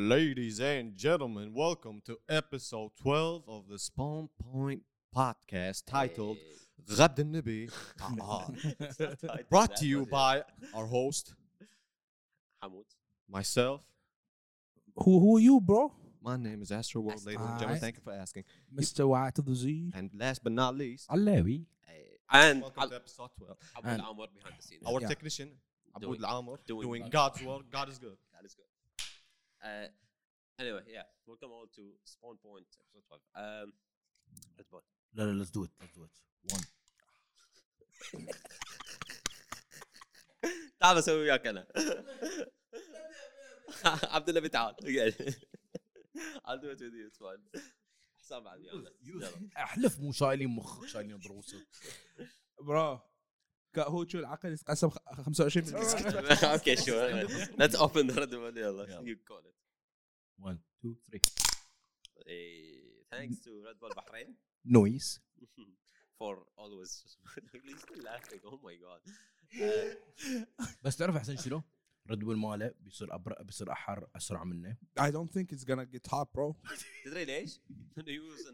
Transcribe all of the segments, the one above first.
Ladies and gentlemen, welcome to episode 12 of the Spawn Point podcast titled Rab Nibi Brought to you by our host, Hamoud. myself. Who, who are you, bro? My name is Astro World, ladies and gentlemen. Thank you for asking. Mr. Y to the Z. And last but not least, Alawi. And welcome to episode 12. Abu Al-Amr behind the scenes. Our Yeah. technician, Abu Doing- Al Amr, doing doing God's work. God is good. Good. Uh, anyway, yeah, welcome all to Spawn Point episode 12. Um, let's go. لا لا let's do it let's do it one تعال أسوي وياك أنا عبد النبي تعال I'll do it with you it's fine حسام بعد يلا. احلف مو شايلين مخك شايلين ضروسك برو هو شو العقل يتقسم خ- 25% أوكي شو let's open the red one يلا يلا. you call it 1 2 3 Eh, thanks to Red Bull Bahrain نويز for always he's still laughing oh my god Uh, بس تعرف احسن شنو؟ ريد بول ماله بيصير أبر... بيصير احر اسرع منه I don't think it's gonna get hot, bro. تدري ليش؟ لأنه يوز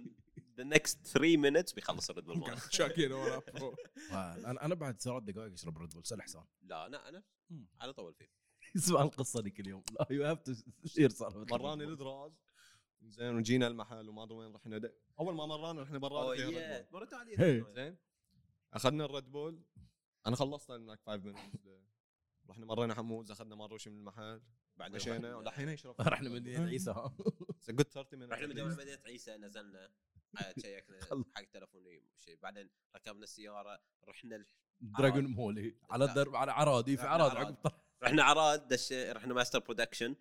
the next 3 minutes بيخلص الريد بول all up, bro. أنا أنا بعد ثلاث دقائق أشرب ريد بول سل حسان لا أنا أنا. أنا اطول فيه. اسمع القصة دي كل يوم لا يو هاف تو شير صار مراني الإدراج. زين وجينا المحل وما أدري وين رحنا. أول ما مرانا رحنا أوه برا فيها يا ريد مرت علي. زين. أخذنا الريد بول أنا خلصتها انك 5 minutes. رحنا مرينا حمود أخذنا مروشي من المحل. بعدين مشينا ولحين يشرب رحنا مدينة عيسى. ها قلت 30 minutes. رحنا at من least. مدينة عيسى نزلنا. خل- حق تلفوني وشي. بعدين ركبنا السيارة رحنا دراجون مولي على الدرب على عرادي في رحنا عراد. عقب رحنا عراد دش رحنا ماستر برودكشن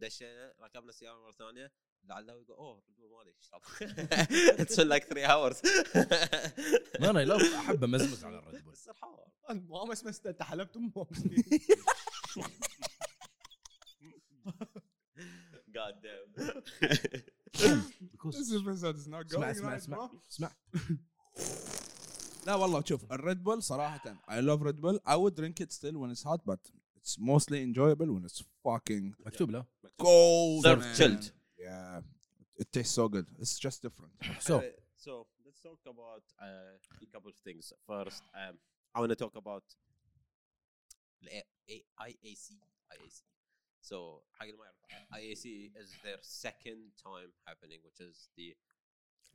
دشينا ركبنا السيارة مرة ثانية. لعله يقول أوه ريد بول مالي اشرب اتس لايك 3 اورز ما أنا لا أحب أمزمز على الريد بول بس الحوار ما مسمست أنت حلبت God damn. Because- This episode is not اسمع going اسمع right, اسمع bro. اسمع لا والله شوف الريد بول صراحة I love Red Bull. I would drink it still when it's hot, but it's mostly enjoyable when it's fucking مكتوب له cold. Served man. chilled. Yeah, it tastes so good. It's just different. So- Uh, so let's talk about uh, a couple of things. First, um, I want to talk about the A- A- IAC. IAC. So حق اللي ما يعرف IAC is their second time happening, which is the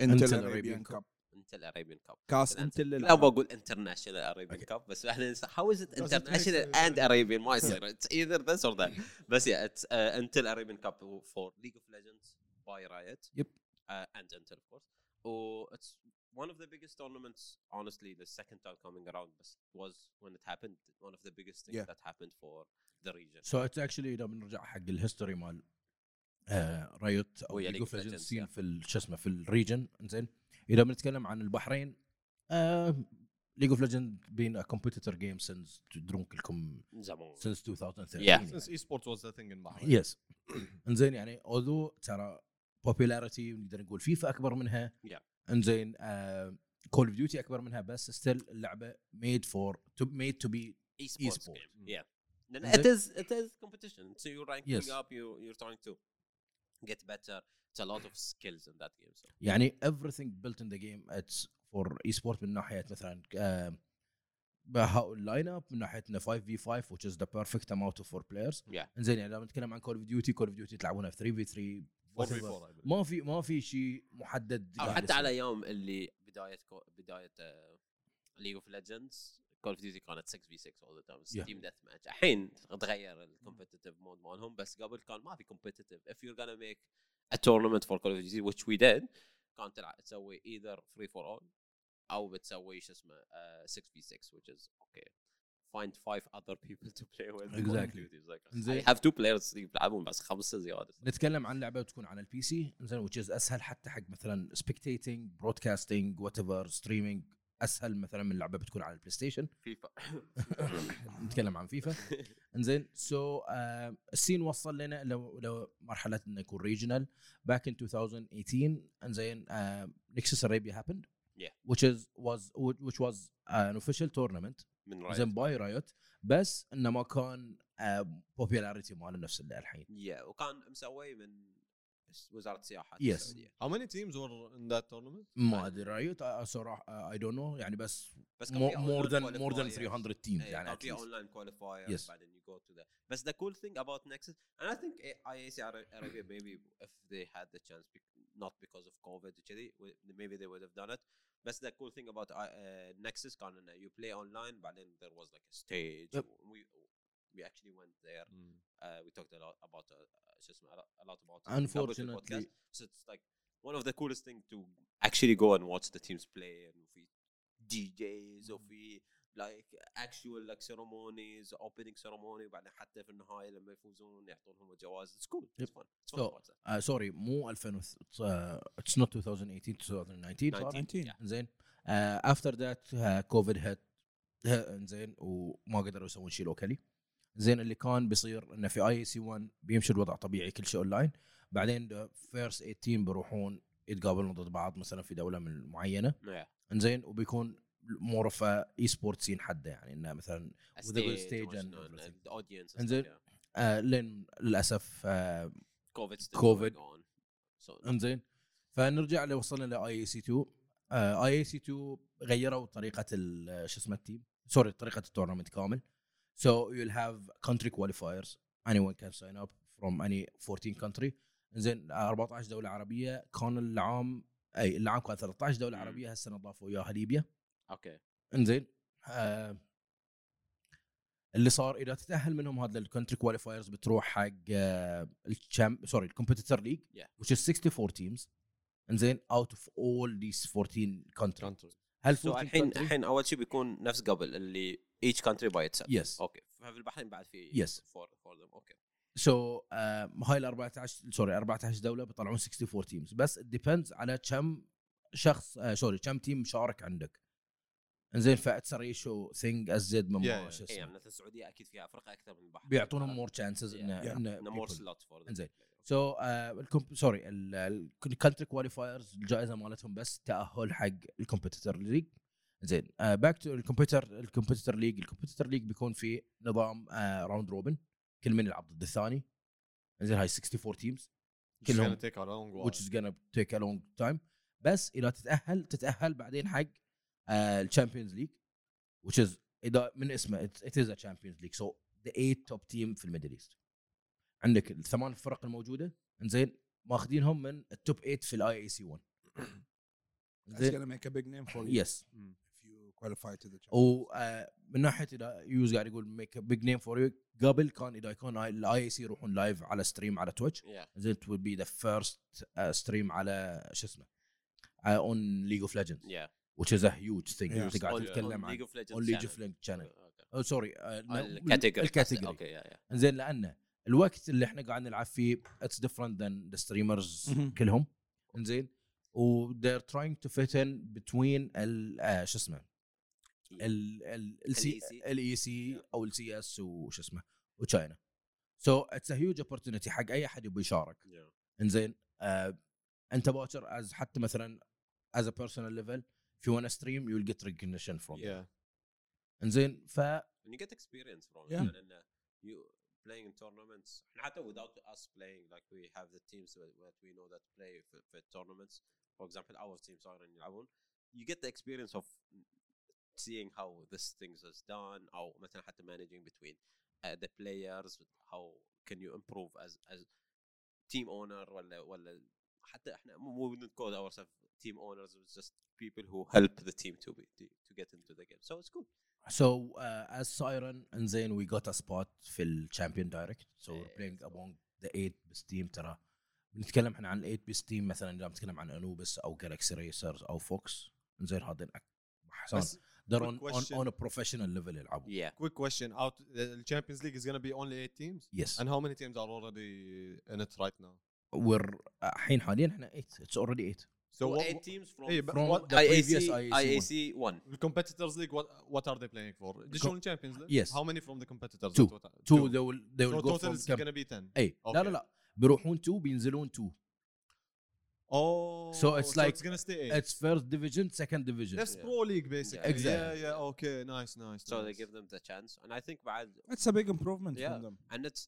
Intel Intel Arabian Arabian Cup. Intel Arabian Cup. كاس Finance. انتل لا بقول international Arabian Okay. Cup بس احنا ننسى how is it Because it international takes- and Arabian ما يصير it's either this or that بس yeah it's uh, Intel Arabian Cup for League of Legends by Riot Yep. uh, and Intel of course oh it's one of the biggest tournaments honestly the second time coming around but was when it happened one of the biggest things Yeah. that happened for the region so it's actually اذا بنرجع حق الهيستوري مال آه رايوت أو League League of of Legends. في شو اسمه في ال region انزين اذا بنتكلم عن البحرين League of Legends بين a competitive game since تدرون كلكم زمان since 2013 Yeah. يعني. Since esports was the thing in Bahrain. يس انزين يعني اولذو ترى popularity نقدر نقول فيفا اكبر منها Yeah. انزين كول اوف ديوتي اكبر منها بس ستيل اللعبه ميد فور ميد تو بي game yeah then it is it is competition so you're ranking Yes. up you you're trying to get better it's a lot of skills in that game so يعني everything built in the game it's for esports من ناحيه مثلا آه، بهاء ال lineup من ناحيه انه 5 في 5 which is the perfect amount of four players Yeah. زين يعني لما نتكلم عن Call of Duty Call of Duty تلعبونها 3 في 3 4 v 4 I believe. ما في ما في شيء محدد أو قاعد حتى. على يوم اللي بداية كو بداية League of Legends Call of Duty كانت 6 في 6 all the time Yeah. team deathmatch الحين تغير ال competitive mode مالهم بس قبل كان ما في competitive if you're gonna make a tournament for Call of Duty which we did كان تلعب تسوي either free for all أو بتسوي شو اسمه uh, 6 في 6 which is okay find five other people to play with in Call of Exactly. Duty. It's like, زين. I have two players يلعبون بس خمسه زياده نتكلم عن لعبه تكون على البي سي زين which is اسهل حتى حق مثلا سبكتيتنج برودكاستنج وات ايفر ستريمينج اسهل مثلا من لعبه بتكون على البلاي ستيشن فيفا نتكلم عن فيفا انزين سو السين وصل لنا لو لو مرحله انه يكون ريجنال باك ان 2018 انزين نكسس ارابيا happened Yeah. which is was which was an official tournament من رايوت زين by Riot بس إنه ما كان آه، popularity ماله نفس اللي الحين يا yeah. وكان مسوي من وزارة السياحة yes yes. how many teams were in that tournament؟ ما أدري Riot آه، صراحة I don't know يعني بس بس more than more than 300 teams يعني كان في on line qualifier yes بعدين you go to the بس the كول ثينج اباوت نكسس أنا ثينك اي اي سي ارابيا ميبي اف ذي هاد ذا تشانس نوت بيكوز اوف كوفيد وكذي ميبي ذي وود هاف دون ات بس the cool thing about uh, Nexus كان انه you play online بعدين there was like a stage Yep. we we actually went there uh, we talked a lot about uh, شو اسمه a lot- a lot about it in the Unfortunately- podcast. so it's like one of the coolest thing to actually go and watch the teams play and في DJs وفي like actual like ceremonies opening ceremony وبعدين حتى في النهاية لما يفوزون يعطونهم جوائز it's cool. It's Yep. fun. It's fun So, to watch that. آه sorry مو 2000 it's not 2018 2019 صار 19 19. yeah. زين. after that COVID hit زين. وما قدروا يسوون شيء لوكالي زين اللي كان بيصير إنه في EC 1 بيمشي الوضع طبيعي كل شيء اونلاين بعدين فيرست 18 بيروحون يتقابلون ضد بعض مثلا في دولة من معينة. Yeah. زين. وبيكون more of e-sport scene حده يعني انه مثلا the audience and إنزين. آه لين للأسف آه going on. So إنزين فنرجع اللي وصلنا لاي اي سي 2 اي اي سي 2 غيروا طريقة ال- شو اسمه ال team؟ sorry طريقة ال tournament كامل. So you'll have country qualifiers. Anyone can sign up from any 14 country. زين 14 دولة عربية. كان العام أي العام كان 13 دولة مم. عربية. هالسنه ضافوا إياها ليبيا. أوكي. انزين آه اللي صار إذا تتأهل منهم هذا ال country qualifiers بتروح حق آه الشام sorry ال competitor league which is 64 teams. انزين out of all these 14 countries. Country. هل so 14 الحين؟ الحين أول شيء بيكون نفس قبل اللي each country by itself. Yes. أوكي. ففي البحرين بعد في Yes. for for them. أوكي. so آه هاي ال 14 sorry 14 دولة بيطلعون 64 teams بس depends على كم شخص آه sorry كم team مشارك عندك. انزين that's ratio thing ازد من Yeah, yeah. اي مثل السعودية أكيد فيها أفريقيا أكثر من البحرين بيعطونهم more chances إنه more. slot for إنزين. so sorry ال country qualifiers الجائزة مالتهم بس تأهل حق ال competitor league. زين back to ال competitor ال competitor league. ال competitor league بيكون في نظام round robin كل من يلعب ضد الثاني. زين هاي 64 teams كلهم. which is gonna take a long time. بس إذا تتأهل تتأهل بعدين حق ال champions league which is إذا من اسمه it, it is a champions league. So the eight top team في ال Middle East. عندك الثمان فرق الموجودة إنزين ماخذينهم من ال top 8 في ال IAC 1 That's زين gonna make a big name for you. yes Mm. if you qualify to the Champions. ومن ناحية إذا use قاعد يقول make big name for you قبل كان إذا يكون ال IAC يروحون live على stream على تويتش yeah. زين it would be the first uh, stream على شو اسمه uh, on League of Legends. Yeah. Which is a huge thing. Yeah. انت قاعد تتكلم عن of Legends channel. Okay. oh, sorry ال category ال category أوكي yeah yeah زين لأنه الوقت اللي إحنا قاعد نلعب فيه it's different than the streamers. كلهم. زين. و they're trying to fit in between ال آه، شو اسمه؟ ال ال السي LEC. الاي سي أو السي اس وش اسمه؟ وتشاينا سو اتس ا هيوج opportunity حق أي أحد يبي يشارك. Yeah. انزين آه أنت باكر از حتى مثلا از ا بيرسونال ليفل if you wanna stream you'll get recognition from it. Yeah. انزين ف and you get experience from it Yeah. يعني انه you playing in tournaments حتى without us playing like we have the teams that, that we know that play في, في tournaments for example our team صاروا يلعبون you get the experience of seeing how this things is done أو مثلا حتى managing between uh, the players how can you improve as as team owner ولا ولا حتى إحنا مو مو wouldn't call ourselves team owners it's just people who help the team to be to, to get into the game so it's good So uh, as Siren and then we got a spot في الشامبيون دايركت so we're إيه، playing among the 8 بس تيم ترى بنتكلم احنا عن 8 بس تيم مثلا اذا بنتكلم عن انوبس او جالكسي ريسرز او فوكس زين هذين أك- حسان بس they're quick on, on, question. on a professional level يلعبوا yeah quick question out the Champions League is gonna be only eight teams yes and how many teams are already in it right now we're الحين حاليا احنا 8 it's already 8 so so what, eight teams from, hey, but from what the previous IAC IAC IAC one the competitors league what what are they playing for additional champions league Yes. how many from the competitors Two. What- two they will they so will go total from is كم gonna be 10 اي لا Okay. لا لا بيروحون 2 بينزلون 2 Oh, So it's like- it's gonna stay eight. It's first division, second division. That's Yeah. pro league basically. Yeah. Exactly. Yeah, yeah. Okay, nice, nice. So they nice. give them the chance, and I think بعد It's a big improvement Yeah. from them. and it's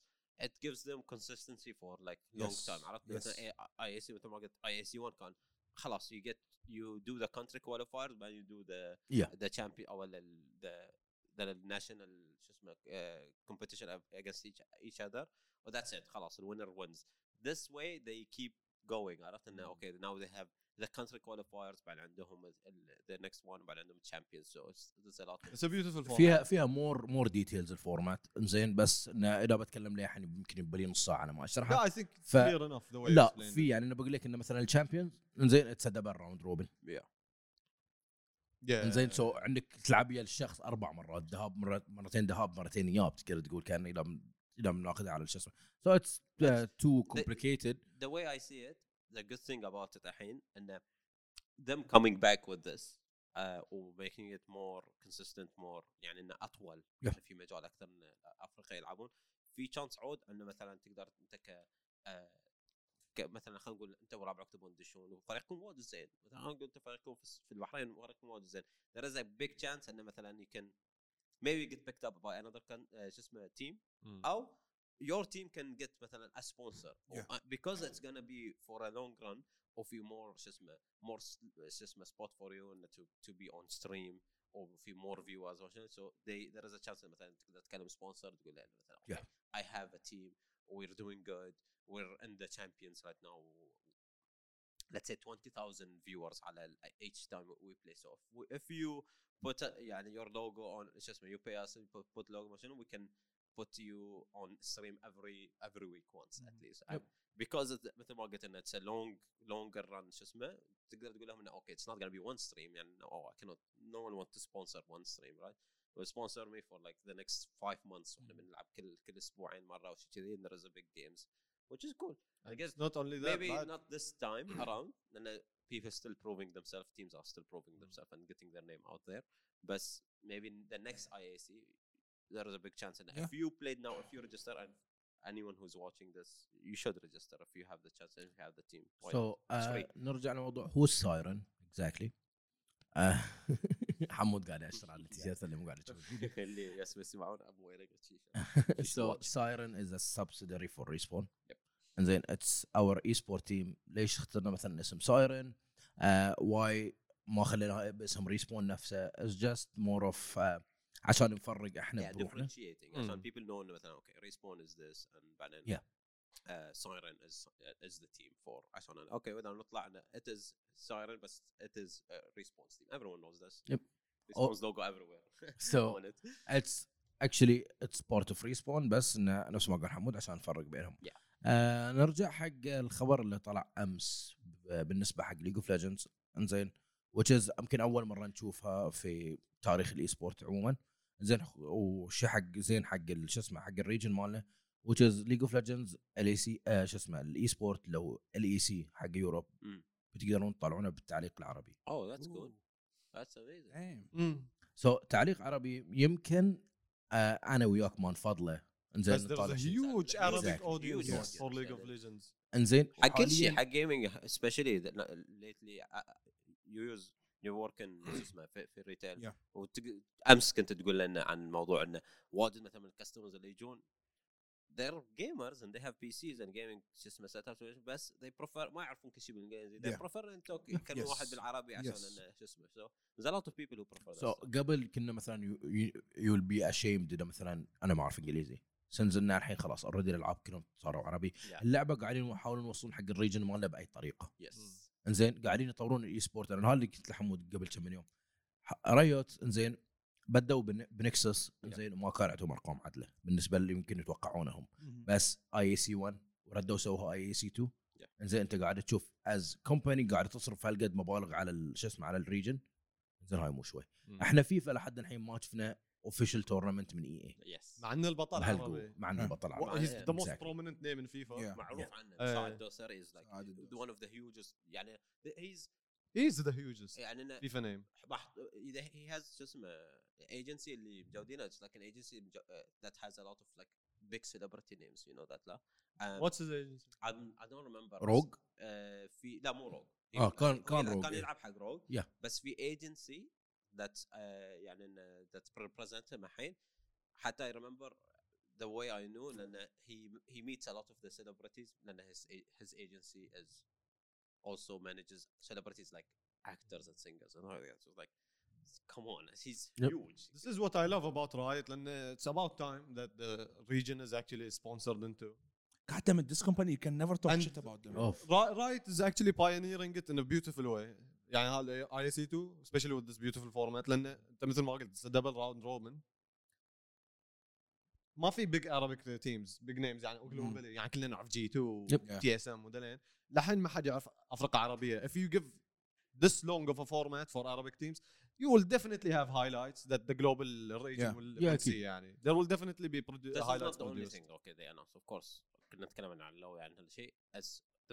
it gives them consistency for like long Yes. time عرفت Yes. مثلا اي اس مثل ما قلت اي اس 1 كان خلاص you get you do the country qualifiers then you do the Yeah. the champion او ال- the the national شو اسمه uh, competition against each each other و that's it خلاص the winner wins this way they keep going عرفت انه okay now they have the country qualifiers بعد عندهم the next one بعد عندهم champions. So it's, there's a lot of It's a beautiful format. فيها فيها more more details ال format انزين بس إذا بتكلم لي الحين يمكن يبقى لي نص ساعة أنا ما أشرحها. Yeah, I think it's ف- clear enough the way you لا في يعني أنا بقول لك إنه مثلا ال champions انزين it's double round robin. Yeah. انزين so عندك تلعب ويا الشخص أربع مرات ذهاب مرتين ذهاب مرتين إياب تقدر تقول كأن إذا إذا بناخذها على شو اسمه so it's too complicated the way I see it, the good thing about it الحين ان them coming back with this uh, or making it more consistent more يعني إنه أطول Yeah. في مجال أكثر إن أفريقيا يلعبون في chance عود إنه مثلا تقدر أنت ك آه، ك- مثلا خلينا نقول أنت وربعك تبون تدشون وفريقكم وايد زين مثلا خلينا نقول انت فريقكم في البحرين وفريقكم وايد زين there is a big chance إنه مثلا you can maybe get picked up by another uh, شو اسمه team. أو your team can get مثلا a sponsor Yeah. or, uh, because it's gonna be for a long run or في more شو اسمه more s- شو اسمه spot for you إنه to to be on stream or في more viewers or شنو. so they there is a chance إن مثلا تقدر تكلم sponsor تقول له إنه مثلا okay, Yeah. I have a team we're doing good we're in the champions right now let's say 20,000 viewers على ال- each time we play so if, we, if you put a, يعني your logo on شو اسمه you pay us you put, put logo ما شنو we can put you on stream every every week once at least Yep. And because it's, مثل ما قلت انه it's a long longer run شو اسمه تقدر تقول لهم انه okay it's not gonna be one stream يعني oh I cannot no one want to sponsor one stream right will sponsor me for like the next five months واحنا بنلعب كل كل اسبوعين مره وشي كذي and there is a big games which is cool I guess It's not only that. maybe but- not this time around and uh, people still proving themselves teams are still proving themselves and getting their name out there but maybe in the next IAC there is a big chance and Yeah. if you played now if you register and anyone who's watching this you should register if you have the chance and if you have the team Why not? سو It's free. نرجع لموضوع هو السايرن اكزاكتلي حمود قاعد ياشر على التيشيرت اللي مو قاعد يشوف اللي يس يسمعون ابو ويرق so Siren is a subsidiary for Respawn. Yep. And then it's our esport team ليش اخترنا مثلا اسم Siren uh, why ما خليناها باسم ريسبون نفسه it's just more of uh, عشان نفرق إحنا yeah, بروحنا. عشان people know مثلا أوكي Respawn is this بعدين Siren is the team for عشان أوكي وإذا نطلع it is Siren بس it is Respawn team everyone knows this Respawn logo everywhere so it's actually it's part of Respawn بس نفس ما قال حمود عشان نفرق بينهم. Yeah. آه نرجع حق الخبر اللي طلع أمس آه، بالنسبة حق League of Legends انزين. Is يمكن أول مرة نشوفها في تاريخ ال e-sport عموما زين وشي حق زين حق شو اسمه حق ال region مالنا is League of Legends ال EC شو اسمه ال e-sport لو ال EC حق Europe. بتقدرون تطلعونه بالتعليق العربي good that's amazing Damn. Mm. so تعليق عربي يمكن آه أنا وياك ما نفضله إنزين نطالع audience audience, for League of yeah. Legends. إنزين حق كل شيء حق gaming especially that you use you work in شو اسمه في, في ال retail Yeah. وتق... أمس كنت تقول لنا عن موضوع إنه واجد مثلا من ال customers اللي يجون they're gamers and they have PCs and gaming شو اسمه setup بس they prefer ما يعرفون كل شيء بالإنجليزي they Yeah. prefer إن يكلموا Yes. واحد بالعربي عشان Yes. إنه شو اسمه so there's a lot of people who prefer that so stuff. قبل كنا مثلا you'll be ashamed إذا مثلا أنا ما أعرف إنجليزي سنزلنا الحين خلاص already الألعاب كلهم صاروا عربي Yeah. اللعبة قاعدين يحاولون يوصلون حق ال region مالنا بأي طريقة yes إنزين قاعدين يطورون ال e-sport أنا هذا اللي قلت لحمود قبل كم من يوم Riot إنزين بدوا بن- بنكسس إنزين وما كان عندهم أرقام عدلة بالنسبة اللي يمكن يتوقعونهم. بس EC 1 وردوا سووها EC 2 Yeah. إنزين أنت قاعد تشوف as company قاعد تصرف هالقد مبالغ على شو اسمه على ال region زين هاي مو شوي. إحنا فيفا لحد الحين ما شفنا official tournament من EA مع إنه البطل العربي مع إنه البطل عربي. He's the most prominent name in فيفا معروف. عنه. سعد الدوسري is like one of the hugest يعني هيز هيز ذا هيوجست يعني انه فيفا name إذا he has شو اسمه ايجنسي اللي مجودينه it's like agency that has a lot of like big celebrity names you know that لا؟ what's the agency I don't remember Rogue في لا مو Rogue آه كان كان Rogue كان يلعب حق Rogue بس في ايجنسي ذات يعني ذات ريبريزنت الحين حتى I remember the way I know لان he he meets a lot of the celebrities لان his his agency is also manages celebrities like actors and singers and all that. So like come on he's Yep. huge This is what I love about Riot لأن it's about time that the region is actually sponsored into. God damn it, this company you can never talk And- shit about them. اوف Ri- Riot is actually pioneering it in a beautiful way. يعني هذا I see too especially with this beautiful format لأن أنت مثل ما قلت double round robin ما في big Arabic teams big names يعني اوكلاهوما يعني كلنا نعرف G2 TSM ودلين لحين ما حد يعرف أفريقيا العربيه if you give this long of a format for Arabic teams you will definitely have highlights that the global region see. يعني. there will definitely be highlights okay they announce of course كنا نتكلم عن لو يعني هذا الشيء.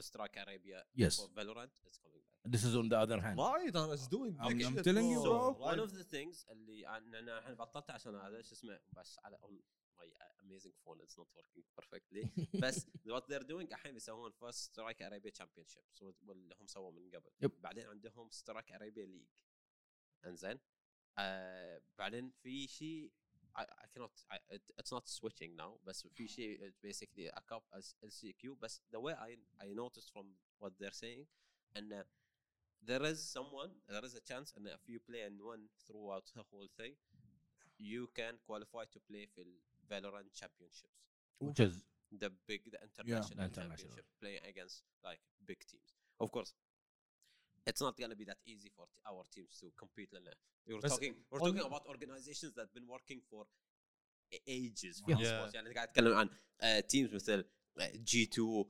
Strike Arabia Yes. for Valorant is coming back This is on the other hand Riot is doing I'm- big I'm shit, telling you, bro. one of the things اللي أنا أنا الحين بطلت عشان هذا شو اسمه بس على on my amazing phone it's not working perfectly بس what they're doing الحين بيسوون first strike Arabia championship so واللي هم سووه من قبل Yep. بعدين عندهم strike Arabia league انزين آه بعدين في شيء I, I cannot I, it, it's not switching now بس في شيء it's basically a cup as LCQ بس the way I I noticed from what they're saying and uh, there is someone there is a chance and if you play and win throughout the whole thing you can qualify to play في ال Valorant championships which is the big the international, international. championship playing against like big teams of course it's not gonna be that easy for t- our teams to compete لأن we're بس talking we're on- talking about organizations that been working for a- ages for Yeah. esports. يعني قاعد اتكلم عن تيمز مثل جي 2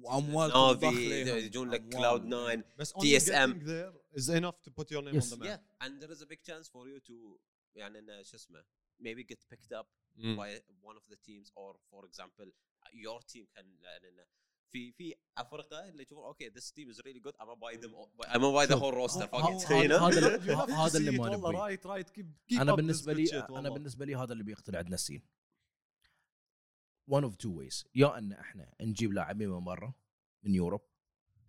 وأموال نافي تنضخ لهم. يجون لك أموال. كلاود 9 بس only TSM. getting there is enough to put your name Yes. on the map. yeah and there is a big chance for you to يعني إنه شو اسمه maybe get picked up Mm. by one of the teams or for example your team can لان في في أفرقة اللي يشوفون okay this team is really good I'm gonna buy them all, I'm gonna buy the شوف، whole roster fuck ه- it. ه- you know? هذا هذا اللي ما it والله right right keep keep أنا بالنسبة لي أنا. بالنسبة لي هذا اللي بيقتل عندنا ال scene. One of two ways. يا إن إحنا نجيب لاعبين من برا من Europe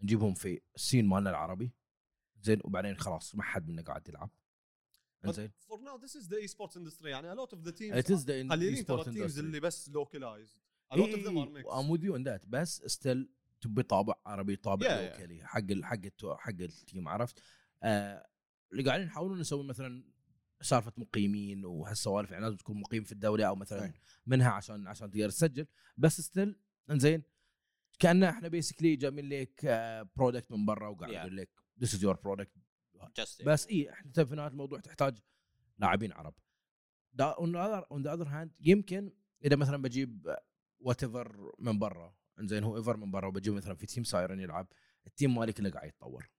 نجيبهم في ال scene مالنا العربي زين وبعدين خلاص ما حد منا قاعد يلعب. But إنزين. for now this is the esports industry. يعني a lot of the teams it is the قليلين ترى ال teams. اللي بس localized. A lot of them are mixed. I'm with you on that بس still تبي طابع عربي طابع Yeah, yeah. locally حق ال حق التو- حق ال team عرفت آه اللي قاعدين نحاول نسوي مثلا سالفة مقيمين وهالسوالف يعني لازم تكون مقيم في الدولة أو مثلا. منها عشان عشان تقدر تسجل بس still إنزين كأن إحنا basically جايبين لك product من برا وقاعد Yeah. يقول لك this is your product بس اي إحنا في نهاية الموضوع تحتاج لاعبين عرب on the other hand يمكن إذا مثلا بجيب whatever من برا انزين whoever من برا وبجيب مثلا في team سايرن يلعب ال team مالي كله قاعد يتطور.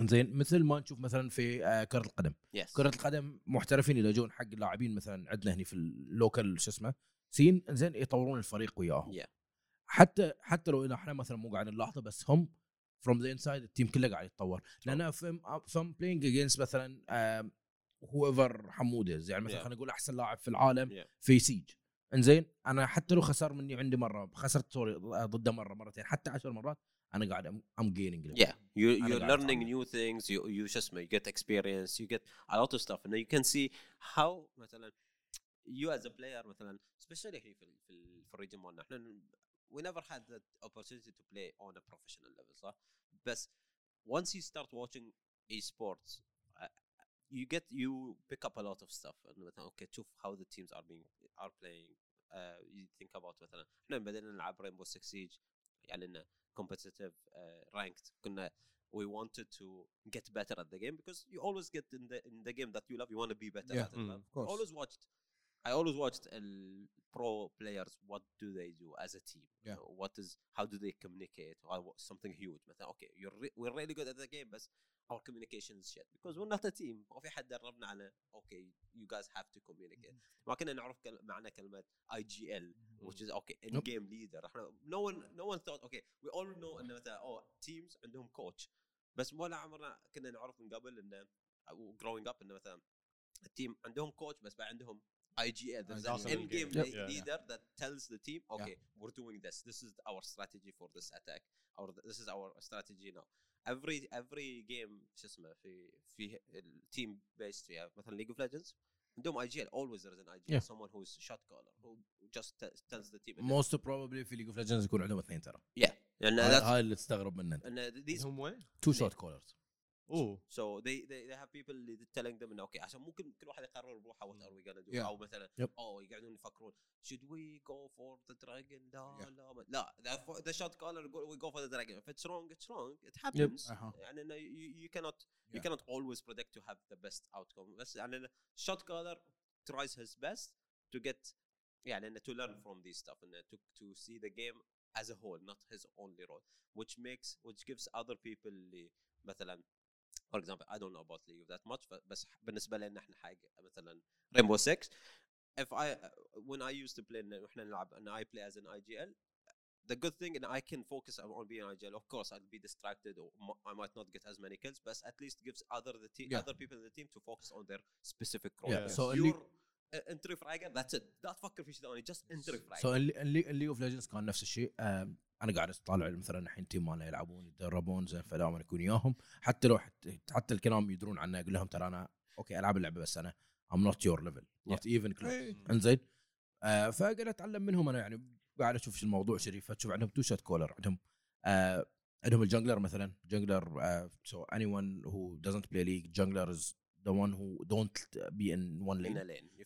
انزين مثل ما نشوف مثلا في آه، كرة القدم yes كرة القدم محترفين يلجون حق اللاعبين مثلا عندنا هنا في ال local شو اسمه scene انزين يطورون الفريق وياهم Yeah. حتى حتى لو إحنا مثلا مو قاعد نلاحظه بس هم from the inside ال team كله قاعد يتطور لأن ف I'm ف I'm playing against مثلا whoever حمودز يعني مثلا Yeah. خلينا نقول أحسن لاعب في العالم Yeah. في Siege إنزين أنا حتى لو خسر مني عندي مرة خسرت sorry ضده مرة مرتين حتى عشر مرات أنا قاعد I'm gaining yeah you learning new things you شو اسمه you get experience you get a lot of stuff انه you can see how مثلا you as a player مثلا especially في في ال region مالنا. إحنا we never had the opportunity to play on a professional level صح؟ بس once you start watching e-sports you get you pick up a lot of stuff إنه مثلا اوكي تشوف how the teams are being are playing uh, you think about مثلا احنا بدينا نلعب رينبو 6 سيج يعني انه competitive uh, ranked كنا we wanted to get better at the game because you always get in the in the game that you love you want to be better Yeah, at it mm, right? of course. always watched I always watched pro players what do they do as a team Yeah. What is how do they communicate something huge مثلا okay you're re- we're really good at the game but our communication is shit because we're not a team ما في حد دربنا على okay you guys have to communicate ما كنا نعرف كل- معنى كلمة IGL which is okay in Nope. game leader إحنا no one no one thought okay we all know انه مثلا oh teams عندهم coach بس ولا عمرنا كنا نعرف من قبل انه growing up انه مثلا التيم عندهم كوتش بس بعد عندهم IGL. There's an in-game in-game. le- Yep. leader that tells the team, okay, we're doing this. This is our strategy for this attack, or th- this is our strategy now. Every every game شو اسمه في في ال team based فيها مثلا League of Legends عندهم IGL always there is an IGL Yeah. someone who is shot caller who just tells the team most probably في League of Legends يكون عندهم اثنين ترى yeah لأن هاي اللي تستغرب منه these هم وين؟ تو شوت كولرز اوه So they, they they have people اللي telling them انه اوكي عشان ممكن كل واحد يقرر بروحه what are we gonna do Yeah. او مثلا Yep. او يقعدون يفكرون should we go for the dragon لا Yeah. لا ما- لا the, for- the shot caller go, we go for the dragon if it's wrong it's wrong it happens أها. يعني انه you, you cannot you Yeah. cannot always predict to have the best outcome بس يعني إنه shot caller tries his best to get يعني انه to learn from these stuff and to to see the game as a whole not his only role which makes which gives other people اللي مثلا for example I don't know about League of that much ف- بس بالنسبه لنا احنا حق مثلا Rainbow Six if I when I used to play إن احنا نلعب and I play as an IGL the good thing and I can focus on on being IGL of course I'll be distracted or m- I might not get as many kills but at least gives other the team Yeah. other people in the team to focus on their specific role Yeah, so اللي- you're انتري فراجر that's it لا تفكر في شيء ثاني just انتري فراجر سو الليج اوف ليجندز كان نفس الشيء آم، أنا قاعد أطالع مثلا الحين تيم مالنا يلعبون يتدربون زين فدائما اكون وياهم حتى لو حتى, حتى الكلام يدرون عنه أقول لهم ترى أنا okay ألعب اللعبة بس أنا I'm not your level not even close. إنزين؟ آه فقاعد أتعلم منهم أنا يعني قاعد أشوف شو الموضوع شريف فتشوف عندهم تو شوت كولر عندهم آه عندهم ال jungler مثلا. jungler so anyone who doesn't play League jungler is the one who don't be in one lane.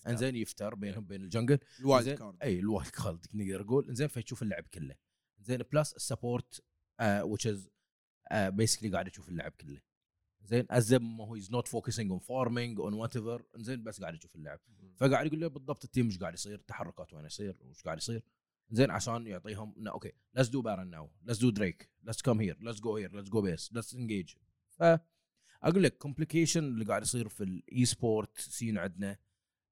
إنزين يفتر بينهم بين ال jungle ال wild card اي ال wild card نقدر نقول. زين فيشوف اللعب كله. زين plus ال support which is basically قاعد يشوف اللعب كله. زين ازم ما هو is not focusing on farming on whatever زين بس قاعد يشوف اللعب. فقاعد يقول له بالضبط ال team إيش قاعد يصير تحركات وين يصير وش قاعد يصير. زين عشان يعطيهم انه okay let's do Baron now let's do drake let's come here let's go here let's go base let's engage ف أقول لك complication اللي قاعد يصير في ال esport scene عندنا.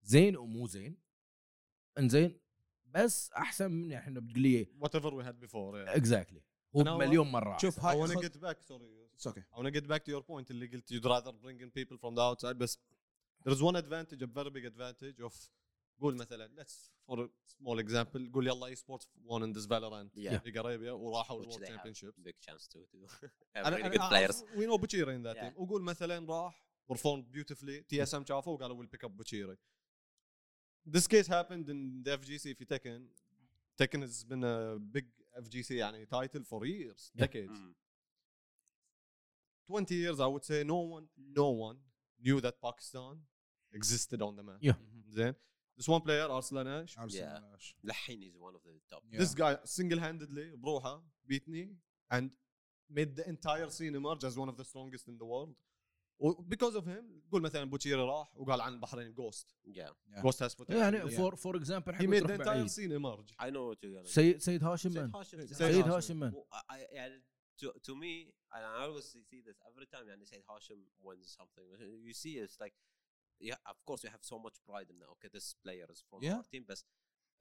زين ومو زين. انزين بس احسن من إحنا بتقول لي وات ايفر وي هاد بيفور اكزاكتلي هو مليون مره شوف I هاي want to خذ- get back sorry It's okay. I want to get back to your point اللي قلت you'd rather bring in people from the outside بس there's one advantage a very big advantage of قول مثلا let's for a small example قول يلا اي سبورتس won in this Valorant Yeah. في قريبيا وراحوا الورد championships big chance to do have really good players we know بوتشيري in that Yeah. team وقول مثلا راح performed beautifully تي اس ام شافوه وقالوا we'll pick up بوتشيري this case happened in the FGC في Tekken Tekken has been a big FGC يعني title for years Yeah. decades Mm. 20 years I would say no one no one knew that Pakistan existed on the map Yeah. زين this one player Arslan Ash أرسنال. لحين is one of the top Yeah. this guy single-handedly بروحه beat me and made the entire scene emerge as one of the strongest in the world و- because of him قول مثلا بوتشيري راح وقال عن البحرين جوست yeah Yeah. جوست has potential يعني Yeah. فور فور اكزامبل he made the entire scene emerge I know what you're gonna سيد سيد هاشم سيد من هاشم سيد هاشم من. و- I- I- يعني to, to me and I always see this every time يعني Said Hashim wins something you see it's like yeah of course you have so much pride in that okay this player is from Yeah. our team but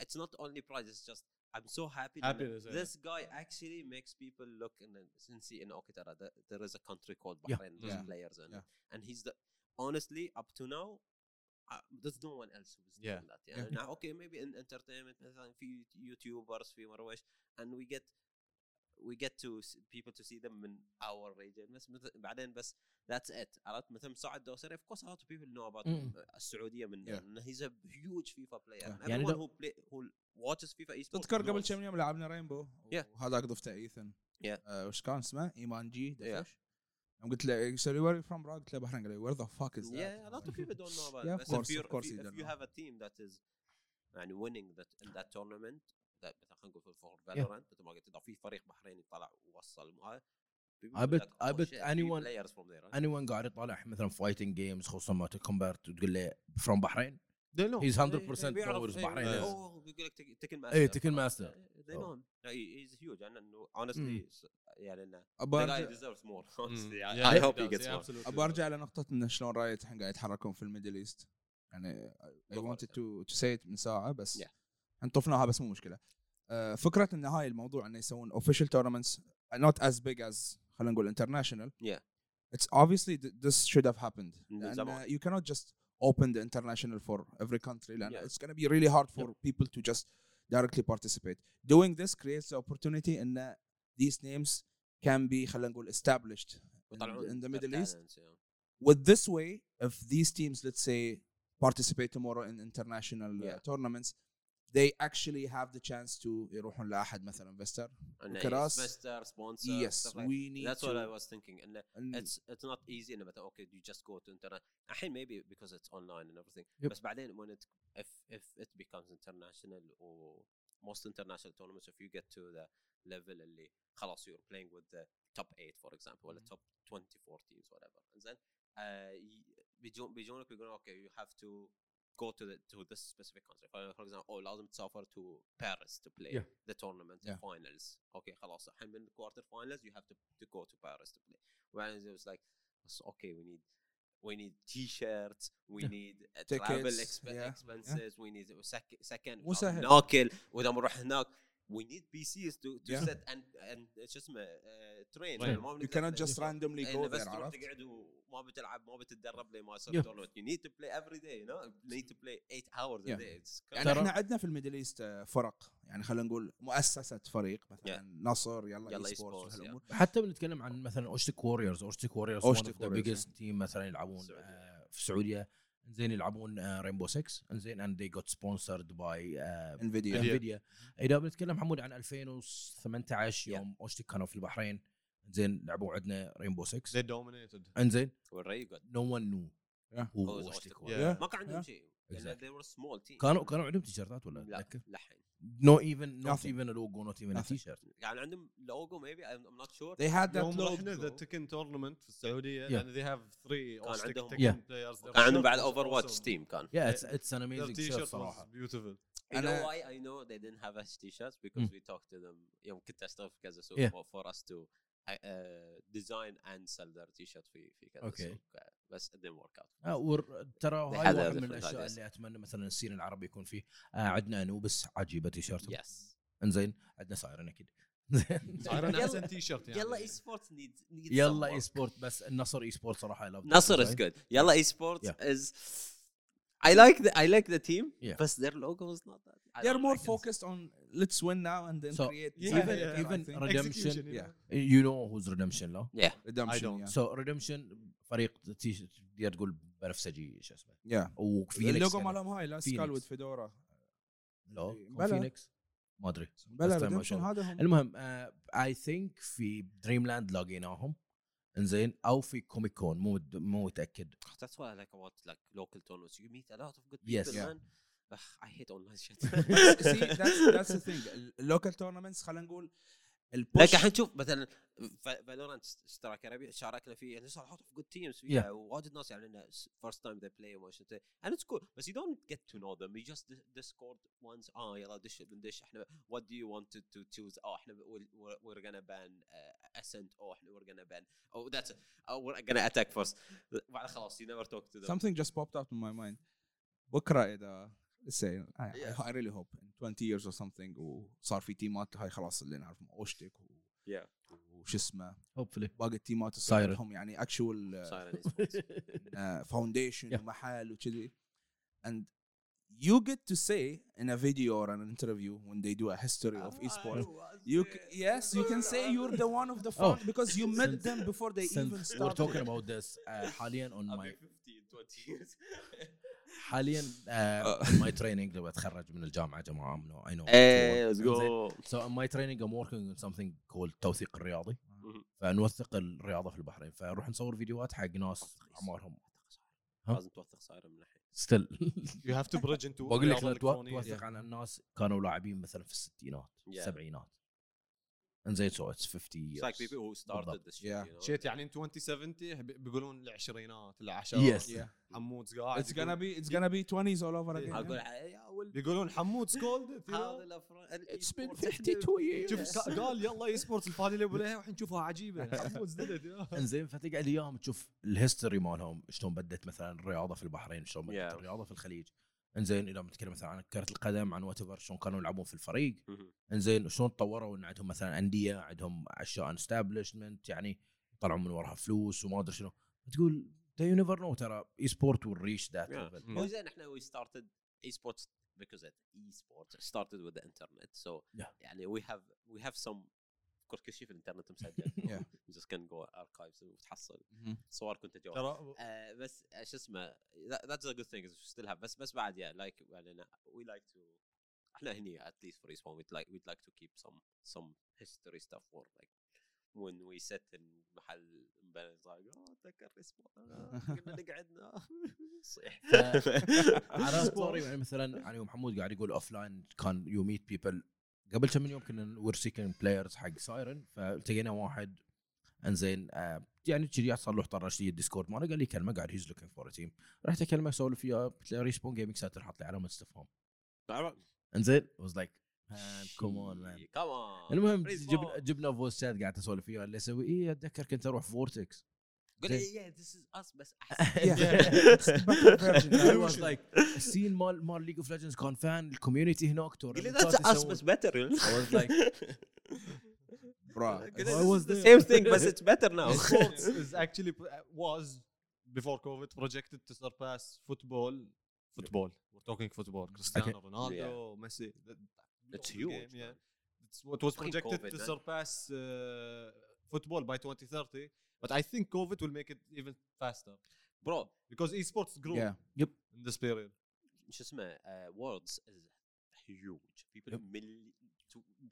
it's not only pride it's just I'm so happy, Happy that to say this guy actually makes people look and then since he in okay ترى there- there is a country called Yeah. Bahrain there's Yeah. players and Yeah. and he's the honestly up to now uh, there's no one else who's Yeah. doing that يعني now okay maybe in entertainment مثلا في YouTubers في مرويش and we get we get to s- people to see them من our region بس مثل بعدين بس that's it عرفت مثل مساعد دوسري of course a lot of people know about Mm. السعوديه من Yeah. انه he's a huge FIFA player Yeah. and يعني everyone لو- who play who watches FIFA esports تذكر قبل knows. كم يوم لعبنا رينبو Yeah. وهذاك ضفته ايثن Yeah. آه، وش كان اسمه ايمان جي Yeah. دفش يوم قلت له يسوي لي وير فروم قلت له بحرين قال لي وير ذا فاك از Yeah, a lot of people don't know about Yeah, it. of But course, if, you're, of course if, you you, if don't you know. have a team that is يعني winning that in that tournament that مثلا خلينا نقول for Valorant مثل ما قلت اذا في فريق بحريني طلع ووصل معاه people I bet- I "Oh bet في anyone- players from there. huh?" اني ون قاعد يطالع مثلا فايتنج جيمز خصوصا ما كومبارت وتقول له فروم بحرين they know هيز 100% إيه، بيعرف، فورورز إيه، بحرين إيه،. اوه بيقول لك تك- تكن ماستر إيه تكن ماستر they know him No, he- he's huge يعني انه honestly يعني إنه ابى the guy أرجع deserves more honestly I, hope he gets more أرجع لنقطه انه شلون رايت الحين قاعد يتحركون في الميدل إيست يعني I wanted it. to to say it من ساعة بس Yeah. إحنا طفناها بس مو مشكله آه، فكره ان هاي الموضوع انه يسوون official tournaments not as big as خلينا نقول international Yeah. it's obviously th- this should have happened لأن زمان. you cannot just open the international for every country لأن Yeah. it's going to be really hard for people to just directly participate doing this creates the opportunity ان these names can be خلينا نقول established in, in the Middle East yeah. with this way if these teams let's say participate tomorrow in international uh, Yeah. tournaments they actually have the chance to يروحون لأحد مثلا investor And Look at yes, us. investor, sponsor, yes stuff like we need That's to what I was thinking. And and it's it's not easy انه مثلا okay you just go to internet الحين maybe because it's online and everything Yep. بس بعدين when it if if it becomes international or most international tournaments if you get to the level اللي خلاص you're playing with the top 8 for example ولا top 24 teams whatever and then uh, ي- بيجون بيجونك بيقولون okay you have to go to the to this specific country for for example oh لازم تسافر to Paris to play Yeah. the tournament Yeah. finals okay خلاص الحين من quarter finals you have to to go to Paris to play when it was like "Yes, okay we need we need t-shirts we Yeah. need uh, travel Tickets, exp- yeah, expenses we need sec- second مو سهل. ناكل واذا بنروح هناك we need PCs to to Yeah. set and and شو اسمه uh, train Train. ما you cannot just randomly go بس there تروح عرفت تقعد وما بتلعب ما بتتدرب لما يصير Yeah. tournament you need to play every day you know you need to play 8 hours a Yeah. day it's يعني إحنا عندنا في الميدل إيست آه، فرق يعني خلينا نقول مؤسسة فريق مثلا نصر يلا يلا esports yeah. حتى بنتكلم عن مثلا اوشتك warriors اوشتك warriors أوشتك the biggest team مثلا يلعبون. آه، في السعودية زين يلعبون Rainbow 6 انزين and they got sponsored by uh, Nvidia Nvidia إذا بنتكلم حمود عن 2018 Yeah. يوم اوشتك كانوا في البحرين زين لعبوا عندنا Rainbow 6 They dominated. انزين نو ون نو Yeah. هو اوشتك. Yeah. ما كان عندهم Yeah. شيء لأن Exactly. they were a small team كانوا كانوا عندهم تيشيرتات ولا لا لحين نو ايفن نوت Nothing. ايفن لوجو نوت ايفن Nothing. تيشيرت يعني عندهم لوجو maybe I'm I'm not sure they had that يوم رحنا ذا logo تكن تورنمنت في السعوديه Yeah. يعني they have three كان Oshtik عندهم- Tekken Yeah. players. Their كان عندهم shirt بعد was اوفر واتش awesome. تيم كان يا اتس اتس ان Their اميزنج شيرت t-shirt was صراحه beautiful. You know أنا- why I know they didn't have us t-shirts because Mm. we talked to them يوم كنت اشتغل في كذا سوق Yeah. for, for us to design and sell their t-shirt في في كذا أوكي. بس it didn't work out ترى هاي واحد من الأشياء اللي أتمنى مثلا ال scene العربي يكون فيه. آه عندنا أنوبس عجيبة t-shirt yes إنزين عندنا سايرن أكيد. سايرن احسن تي شيرت يلا اي سبورت يلا اي سبورت بس النصر esport صراحة نصر is good يلا esport is I like the I like the team, yeah. but their logo is not that. They more focused on let's win now and then So, create Yeah, something yeah, even. Redemption, yeah. know. you know who's redemption لا yeah redemption I don't. yeah. so Redemption فريق تقدر تقول بنفسجي شو اسمه yeah. وفينيكس اللوجو مالهم هاي لا فينيكس. سكال وذ فيدورا لا. فينيكس ما ادري بلا ريدمشن. هذا هم المهم اي ثينك في دريم لاند لاقيناهم انزين أو في كوميك كون مو مو متاكد that's what I like about like local tournaments you meet a lot of good Yes. people Yeah. man Ugh, I hate online shit see that's that's the thing اللوكال تورنمنتس خلينا نقول لكن البوش الحين شوف مثلا فالورانت اشتراك عربي شاركنا فيه يعني صار lot of good teams فيها وواجد ناس يعني انه first time they play وما شنو and it's cool بس you don't get to know them you just dis- discord once اه يلا دش بندش احنا what do you want to, to choose اه احنا we're- we're, we're gonna ban uh, ascent او احنا we're gonna ban oh that's it oh, we're gonna attack first بعد خلاص you never talk to them something just popped out in my mind بكره اذا let's say I, I, I really hope in 20 years or something وصار في تيمات هاي خلاص اللي نعرفهم اوشتك و- yeah وش اسمه هوبفلي باقي التيمات يصير Siren. لهم يعني اكشوال Siren Esports. فاونديشن Yeah. ومحل وكذي and you get to say in a video or an interview when they do a history of esports you c- yes you can say you're the one of the Oh. front because you met Since- them before they even Since we're started talking about this uh, حاليا on I'll my be 15 20 years حاليا uh, my training لو اتخرج من الجامعة جماعة I know Hey, let's إنزين. go. So in my training I'm working on something called توثيق الرياضي. فنوثق الرياضة في البحرين فنروح نصور فيديوهات حق ناس أعمارهم؟ لازم توثق صايرة من الحين still You have to bridge into بقول لك تو-. توثق عن الناس كانوا لاعبين مثلا في الستينات Yeah. انزين so it's 50 It's like people who started بالضبط. this shit, Yeah. you know? shit يعني in 2070 بي- بيقولون العشرينات العشرات Yes. yeah. حمود قاعد it's gonna be it's gonna be 20s all over again. أقول yeah. يا ولد. بيقولون حمود سكولد هذا الافراد It's been الإي-سبورتس 52 years. شوف قا- قال يلا اي سبورتس الفادي اللي والحين نشوفها عجيبة. حمود زدت انزين فتقعد أيام تشوف الهيستوري مالهم شلون بدت مثلا الرياضة في البحرين شلون بدت. الرياضة في الخليج. إنزين إذا بنتكلم مثلا عن كرة القدم عن وات شلون كانوا يلعبون في الفريق. إنزين شلون تطوروا إن عندهم مثلا أندية عندهم أشياء استابلشمنت يعني يطلعون من وراها فلوس وما أدري شنو تقول you never know ترى اي سبورت will reach that Yeah. level Mm. هو زين إحنا we started esports because it esports started with the internet so Yeah. يعني we have we have some كل كل شيء في الإنترنت مسجل Yeah. just can go archives وتحصل. صور كنت جوا ترى آه بس آه، شو اسمه that- that's a good thing is we still have بس بس بعد like يعني we like to إحنا هني at least for respawn we'd like we'd like to keep some some history stuff for like when we sit in محل مبين like oh اتذكر آه، كنا نقعد. صيح على story يعني مثلا يعني يوم حمود قاعد يقول offline can you meet people قبل كم من يوم كنا we're seeking players حق سايرن فالتقينا واحد انزين آه يعني كذي صار له طرش لي ال Discord ماله. قال لي كلمة قاعد he's looking for team رحت أكلمه أسولف وياه قلت له Respawn Gaming ساتر حط لي علامة استفهام. انزين I was like come on man come on المهم. جبنا جبنا voice chat قاعد أسولف وياه اللي أسوي إيه أتذكر كنت أروح فورتكس قول. لي yeah this is us بس أحسن. I was like ال scene مال مال League of Legends كان fun ال community هناك قول لي that's us بس better I was like Bro. I was the there. same thing but it's better now sports is actually was before COVID projected to surpass football. Football. We're talking football. Cristiano Ronaldo, Messi. That, that It's the huge, game, yeah. man. It's what was Fucking projected COVID, to man. surpass uh, football by 2030. But I think COVID will make it even faster bro because esports grew Yeah. Yep. in this period. شو اسمه uh, worlds is huge people Yep. mil- to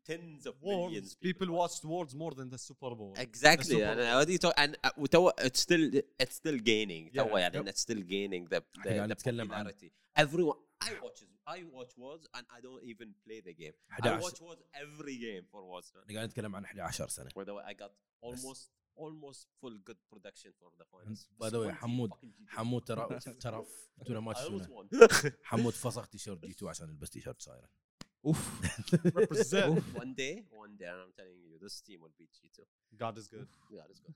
tens of millions Worlds, people watched Worlds more than the Super Bowl. exactly Super and Bowl. you talk and uh, وتو it's still it's still gaining Yeah, تو يعني yep. it's still gaining the the, قاعد the popularity everyone I watch I watch Worlds and I don't even play the game I 11 watch Worlds every game for Worlds. قاعد نتكلم عن 11 سنه By the way, I got almost almost full good production for the finals. by the way, 20 حمود- fucking G2. حمود ترى ترى تونا ما I almost تشوفونه won. حمود فسخ تيشيرت جي 2 عشان يلبس تيشيرت سايرن Oof. Represent. one day, one day, and I'm telling you, this team will beat G2. God is good. Yeah, let's go.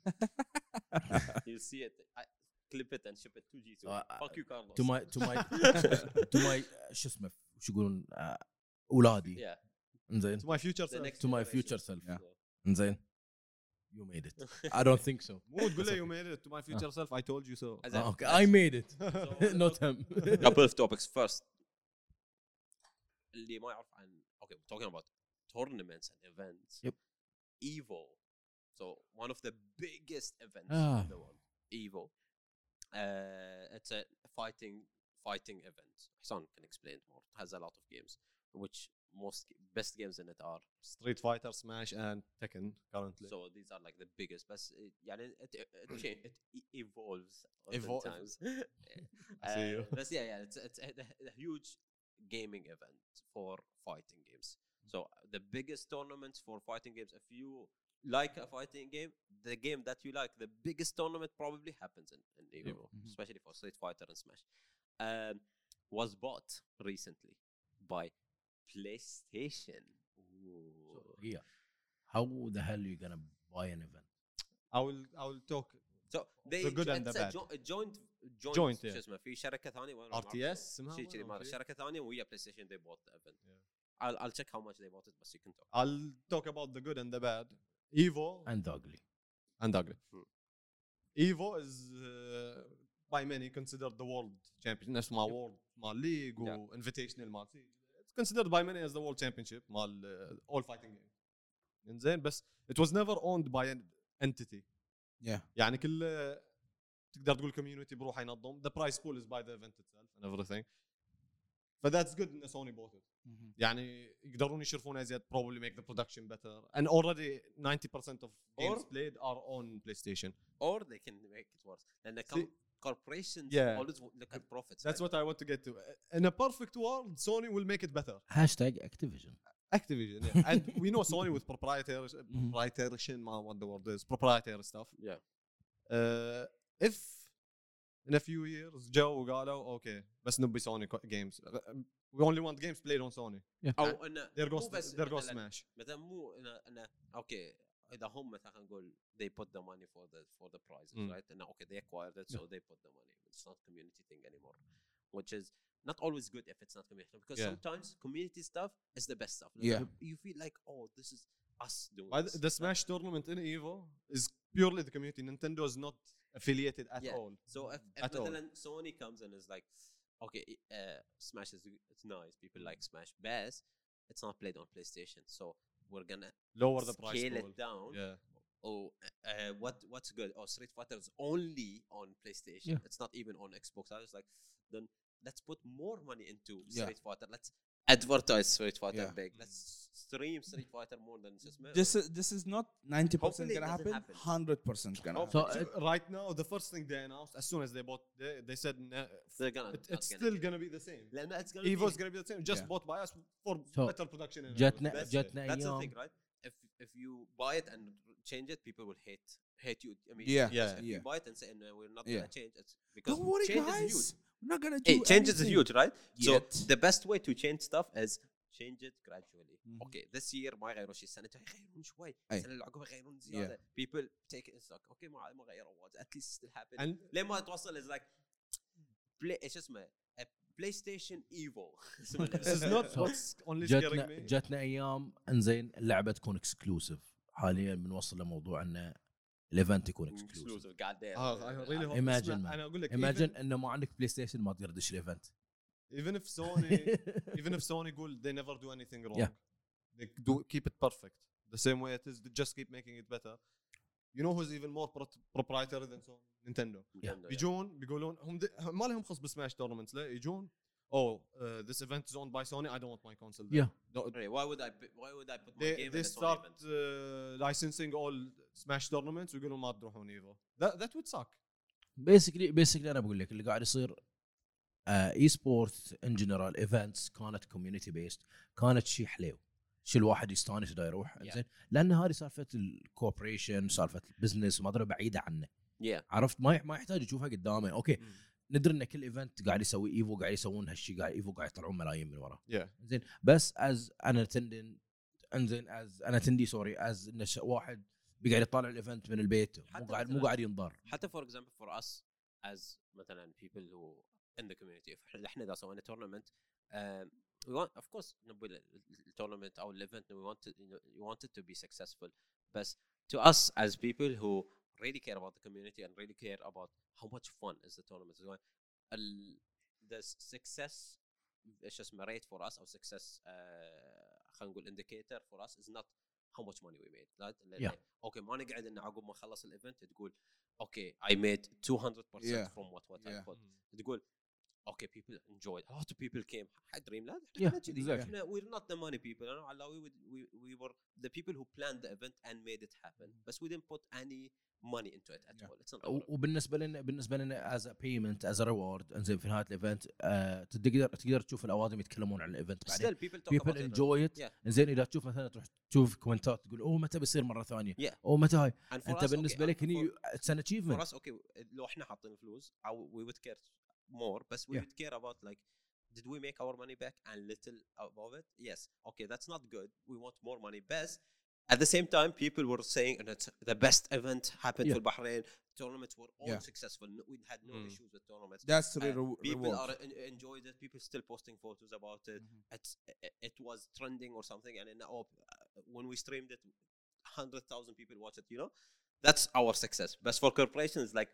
You'll see it. I, clip it and ship it to G2. Uh, Fuck you, Carlos. تو ماي تو ماي تو ماي شو اسمه شو يقولون آه، اولادي Yeah. انزين To my future The self. next To my generation. future self. Yeah. انزين يو ميد ات I don't think so مو تقول له you made it to my future self I told you so As Ah, in- okay I made it So- not him couple of topics first اللي ما يعرف عن okay we're talking about tournaments and events Yep. Evo so one of the biggest events Ah. in the world Evo uh, it's a fighting fighting event Hassan can explain it more it has a lot of games which most best games in it are Street Fighter, Smash, and Tekken currently. so these are like the biggest but it, يعني it, it, it, cha- it e- evolves Evol- times see you. uh, but yeah yeah it's, it's a, a huge gaming event for fighting games so the biggest tournaments for fighting games if you like a fighting game the game that you like the biggest tournament probably happens in, in Evo Mhm. especially for Street Fighter and Smash um, was bought recently by PlayStation Ooh. yeah how the hell are you gonna buy an event I will I will talk So they The good and the a bad. jo- a joint Joint, شو. اسمه في شركه ثانية ما RTS أعرف. اسمها شيء كذي مال؟ شركه ثانية ويا بلاي ستيشن they bought the event Yeah. I'll, I'll check how much they bought it بس you can talk I'll talk about the good and the bad. Evo and ugly and ugly. Hmm. Evo is uh, by many considered the world champion. نفس ما world مال league Yeah. و invitational مال It's considered by many as the world championship مال uh, all fighting game. انزين بس it was never owned by an entity. Yeah. يعني كل تقدر تقول community بروحه ينظم. The prize pool is by the event itself and everything. فذاتس good ان سوني bought it. يعني يقدرون يشرفون ازيد probably make the production better and already 90% of games Or- played are on PlayStation or they can make it worse and the com- corporations Yeah. always look at profits that's right? what I want to get to in a perfect world Sony will make it better hashtag Activision Activision yeah. and we know Sony with proprietary proprietary ما what the word is proprietary stuff Yeah. uh, if in a few years جو وقالوا اوكي بس نبي سوني games we only want games played on Sony او انه there مو goes بس there goes مثلاً- Smash مثلا مو انه انه اوكي اذا هم مثلا خلينا نقول they put the money for the for the prizes Mm. right and okay they acquired it so they put the money it's not community thing anymore which is not always good if it's not community because Yeah. sometimes community stuff is the best stuff Yeah. you, you feel like oh this is us doing By this. the, the Smash tournament in Evo is purely the community. Nintendo is not affiliated at Yeah. all. So if, if At all. مثلا Sony comes and is like, okay, uh, Smash is it's nice, people like Smash, but it's not played on PlayStation, so we're gonna Lower the price scale pool. it down. Yeah. Oh, uh, what what's good? Oh, Street Fighter is only on PlayStation. Yeah. It's not even on Xbox. I was like, then let's put more money into Yeah. Street Fighter. Let's advertise Street Fighter Yeah. big. Let's stream Street Fighter more than just This is this is not ninety percent Hopefully it gonna doesn't happen. happen. Hundred percent gonna happen. So So, uh, right now, the first thing they announced, as soon as they bought, they, they said nah, they're gonna. it, not it's gonna still do it. gonna be the same. لأن it's gonna Evo's be gonna be the same, just Yeah. bought by us for So, better production. and جاتنا everything. جاتنا That's the ايام thing, right? If if you buy it and change it, people will hate hate you. I mean, Yeah, Yeah. If yeah. you buy it and say no, we're not Yeah. gonna change it because Don't worry, change is guys. huge. We're not gonna do Hey, changes is huge, right? So Yet. the best way to change stuff is change it gradually. Mhm. Okay, this year ما يغيرون شيء السنة الجاية يغيرون شوي،. السنة اللي عقبها يغيرون زيادة. People take it in stock. Okay ما ما غيروا واجد. At least still happen. And لين ما توصل is like play إيش اسمه؟ a PlayStation Evo. this is not what's only scaring جاتنا me. جاتنا أيام انزين اللعبه تكون اكسكلوسيف حاليا بنوصل لموضوع ان الايفنت يكون اكسكلوسيف. آه, man. أنا أقول لك ايماجن انه ما عندك بلاي ستيشن ما تقدر تدش الايفنت even, if Sony even if Sony يقول they never do anything wrong. Yeah. They do keep it perfect the same way it is. They just keep making it better. You know who's even more pro- proprietary than Sony? Nintendo. Yeah. بيجون بيقولون هم ما لهم خص بسماش تورنمنتس لا يجون oh uh, this event is owned by Sony I don't want my console there. Yeah. No, Hey, Why would I? Why would I put my they, game they in a Sony start event? uh, licensing all smash tournaments ويقولون ما تروحون Evo that, that would suck basically basically أنا بقول لك اللي قاعد يصير esport in general events كانت community based كانت شيء حلو شيء الواحد يستانس دا يروح Yeah. زين لأن هذه سالفة ال corporation سالفة ال business وما أدري بعيدة عنه Yeah. عرفت ما ما يحتاج يشوفها قدامه أوكي ندري إن كل event قاعد يسوي Evo قاعد يسوون هالشيء قاعد Evo قاعد يطلعون ملايين من وراه yeah. زين. بس as an attendant انزين از أنا تندي سوري از إن ش- واحد بيقعد يطالع الايفنت من البيت مو قاعد مو قاعد ينضر حتى for example for us as مثلا people who in the community if إحنا إذا سوينا tournament um, we want of course نبي التورنمنت أو الايفنت we want it, you, know, you want it to be successful. بس to us as people who really care about the community and really care about how much fun is the tournament is going ال, the success إيش اسمه rate for us أو success uh, خلينا نقول indicator for us is not how much money we made right Yeah. أوكي ما نقعد انه عقب ما نخلص الايفنت تقول أوكي I made 200% Yeah. from what what I Yeah. put تقول أوكي people enjoyed. A lot of people came. حق دريم لاند Yeah, إحنا كذي exactly. إحنا we're not the money people. You know, Allah, we, would, we, we were the people who planned the event and made it happen. بس we didn't put any money into it at Yeah. all. It's not our و- وبالنسبة لنا بالنسبة لنا as payment as reward انزين في نهاية ال event آه تقدر تقدر تشوف الأوادم يتكلمون عن ال event بعدين. people enjoy it Yeah. زين إذا تشوف مثلا تروح تشوف commentات تقول أوه متى بيصير مرة ثانية؟ Yeah. أوه متى هاي؟ أنت بالنسبة لك هني it's an achievement okay لو إحنا حاطين فلوس أو we would care more, but we yeah. would care about like, did we make our money back and little above it? Yes. Okay, that's not good. We want more money. But at the same time, people were saying that the best event happened yeah. for Bahrain. Tournaments were all yeah. successful. No, we had no mm. issues with tournaments. That's the re- people reward. are enjoyed it. People still posting photos about it. Mm-hmm. It's, it was trending or something, and then oh, when we streamed it, hundred thousand people watched it. You know, that's our success. But for corporations, like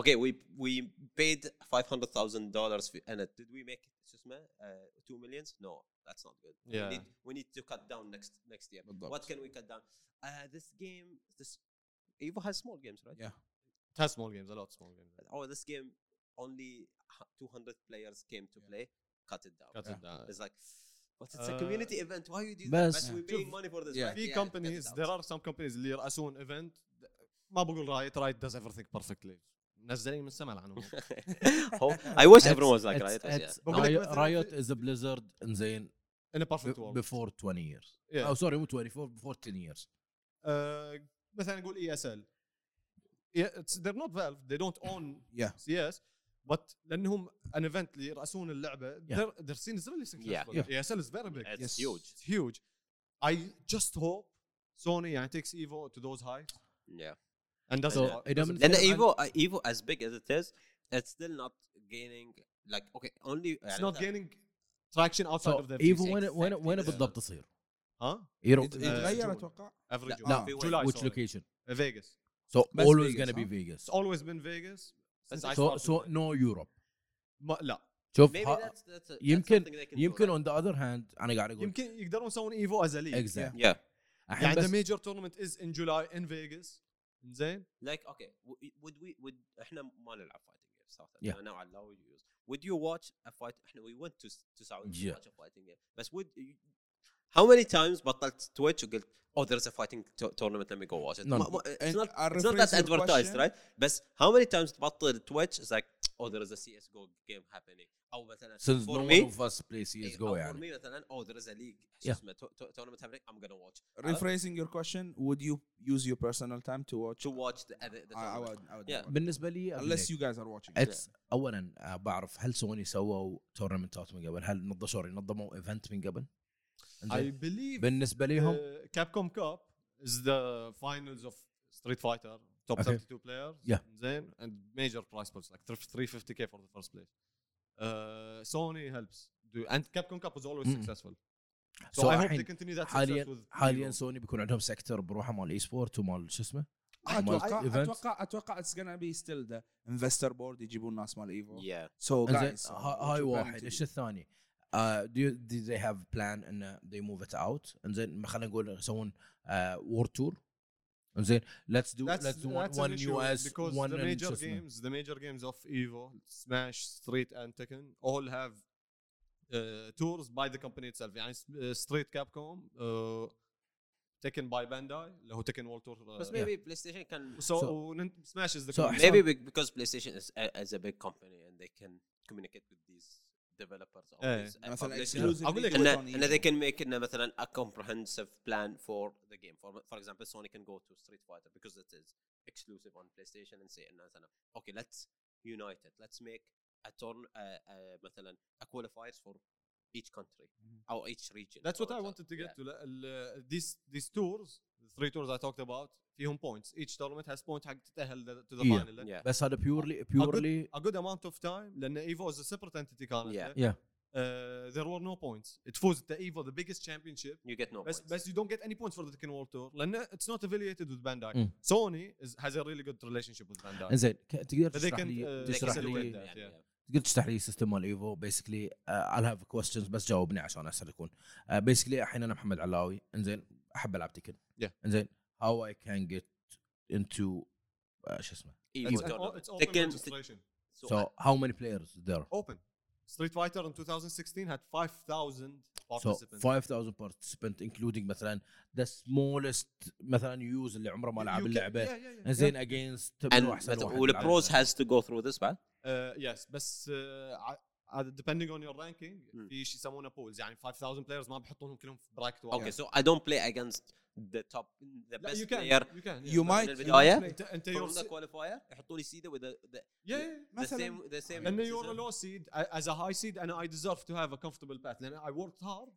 okay we we paid 500,000 dollars and it did we make شو اسمه uh, 2 millions no that's not good Yeah. we need we need to cut down next next year بالضبط. what can we cut down uh, this game this Evo has small games right Yeah. it has small games a lot of small games oh this game only hu- 200 players came to play cut it down cut Yeah. it down it's like but it's a Uh, community event why you do that بس- but we're شوف، paying money for this yeah. right? في Yeah, cut it companies out. there are some companies اللي يرأسون event ما بقول رايت رايت does everything perfectly منزلين من السماء لعنهم Hope- I wish everyone was like Riot was, yeah. بقول لك مثلاً رايوت في- از بليزرد انزين in a perfect world بيفور 20 years Yeah. أو سوري مو 24 بيفور 10 years Uh, مثلا نقول اي اس ال they're not Valve they don't own Yeah. CS but لانهم an event اللي يرأسون اللعبه their, their scene is really successful Yeah. ESL is very big It's Yes. huge. it's huge I just hope Sony يعني takes Evo to those heights Yeah. and doesn't, So, إذا doesn't من- Then And- Evo, uh, Evo, as big as it is, it's still not gaining. Like, okay, only. it's not gaining traction outside سو of the ايفو PC. وين وين وين Exactly. بالضبط تصير؟ ها يرو يت- يتغير جون. اتوقع every لا، June لا، في July ويتش sorry. لوكيشن Vegas So بس always Vegas, gonna be huh? Vegas. It's always been Vegas. Since I So started so playing. no Europe. ما لا شوف Maybe ها- that's, that's, a, that's يمكن something they can do, يمكن right? on the other hand انا قاعد اقول يمكن يقدرون يسوون ايفو از ليج exactly Yeah. الحين يعني the بس major tournament is in July in Vegas زين Like okay, w- would we would إحنا ما نلعب fighting games صراحة. Yeah. Know I allow you use. Would you watch a fight? إحنا we went to to Saudi to Yeah. watch a fighting game. بس would you, how many times بطلت تويتش وقلت oh there's a fighting to- tournament let me go watch it. ما- ما- it's not it's not that advertised right? بس how many times تبطل تويتش it's like oh there is a CS:GO game happening أو مثلا since for no me one of us plays إيه، CSGO أو for يعني me مثلا oh there is a league Yeah. شو اسمه to- to- tournament happening I'm gonna watch Rephrasing your question, would you use your personal time to watch? to watch the, the, the I, would, I would Yeah. never. بالنسبة لي unless you guys are watching. اتس اولا آه، بعرف هل سوني سووا تورنمنتات من قبل؟ هل نظموا سوري نظموا ايفنت من قبل؟ I believe بالنسبة لهم uh, Capcom Cup is the finals of Street Fighter top Okay. 32 players Yeah. زين and major prize pools like 350k for the first place Sony helps and Capcom Cup is always successful so I hope continue that حاليا حاليا سوني بيكون عندهم sector بروحه مال esports ومال شو اسمه؟ أتوقع أتوقع أتوقع it's gonna be still the investor board يجيبون ناس مال Evo سو جايز هاي واحد. إيش الثاني؟ Uh, do, you, do they have plan and uh, they move it out and خلينا نقول يسوون آه، world tour انزين let's do That's, let's do one, that's an one issue US because one the in major شو اسمه. games, the major games of Evo, Smash, Street, and Tekken all have uh, tours by the company itself. يعني s- uh, Street Capcom, uh, Tekken by Bandai, اللي هو Tekken World Tour. Uh, But maybe PlayStation can so, So- Nin- Smash is the So company. maybe be- because PlayStation is a, is a big company and they can communicate with these developers or Eh. these uh, مثلا publishers. exclusively أقول لك put and, on and Evo. they can make إنه مثلا a comprehensive plan for the game. For for example, Sony can go to Street Fighter because it is exclusive on PlayStation and say إنه مثلا okay let's unite it. Let's make a turn uh, uh, مثلا a qualifiers for each country or each region. That's what for I example. wanted to get Yeah. to. ال- ال- these these tours, the three tours I talked about, فيهم points. Each tournament has point حق تتأهل to the Yeah. final. Yeah. بس هذا purely a good amount of time لأن Evo is a separate entity كانت. Yeah. yeah Uh, there were no points. تفوز the Evo, the biggest championship. You get no بس points. بس you don't get any points for the Tekken World Tour لأن it's not affiliated with Bandai. Mm. Sony is, has a really good relationship with Bandai. انزين ك- تقدر تشرح can, لي uh, تشرح لي. تقدر تشرح لي سيستم مال ايفو بيسكلي I'll have questions بس جاوبني عشان اسهل يكون بيسكلي الحين أنا محمد علاوي انزين احب العب تكن Yeah. انزين how I can get into uh, شو اسمه Evo It's, an, tournament. it's open Tekken- registration. So, so how many players there Open. Street Fighter in 2016 had 5,000 so participants. 5000 participant including مثلا the smallest مثلا يوز اللي عمره ما You- لعب you can- اللعبه yeah, yeah, yeah. انزين against and منو احسن but واحد والبروز بالعالم. has to go through this بعد Uh, yes بس uh, ع- ع- depending on your ranking Mm. في شيء يسمونه pools يعني 5000 players ما بيحطونهم كلهم في براكت Okay, واحد. so I don't play against the top, the لا, best you can player you can yeah. You من might البداية. you might play. انت انت from your the qualifier يحطوا لي سيدة with the, the, yeah, yeah. the مثلاً. same the same and you're a season. low seed I- as a high seed and I deserve to have a comfortable path لان I worked hard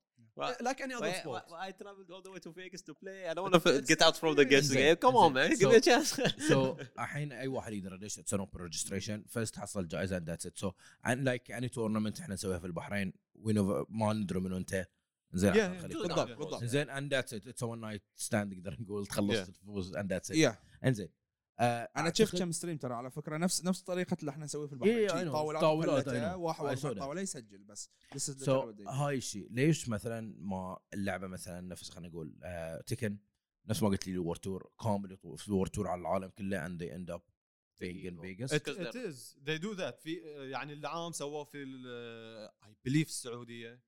Well, like any other why, sport why, why I traveled all the way to Vegas to play I don't want to get out from the guest إنزين، game come on man إنزين. give me a So- chance so الحين اي واحد يقدر يدش اتس ان اوبن ريجستريشن فيرست حصل جائزه اند ذاتس ات سو لايك اني تورنمنت احنا نسويها في البحرين وين ما ندري منو انت زين. Yeah, yeah, enough. بالضبط. زين اند ذاتس ات اتس ون نايت ستاند نقدر نقول تخلصت. تفوز and that's it. انزين. آه، أنا شفت كم stream ترى على فكرة. نفس نفس طريقة اللي إحنا نسويه في البحرين yeah. طاولات طاولات. واحد I واقف. الطاوله يسجل بس. so do. هاي الشيء ليش مثلا ما اللعبة مثلا نفس خلينا نقول آه Tekken نفس ما قلت لي world tour كامل في world tour على العالم كله and they end up being in Vegas. it, it is. They do that. في يعني العام سووه في ال- I believe السعودية.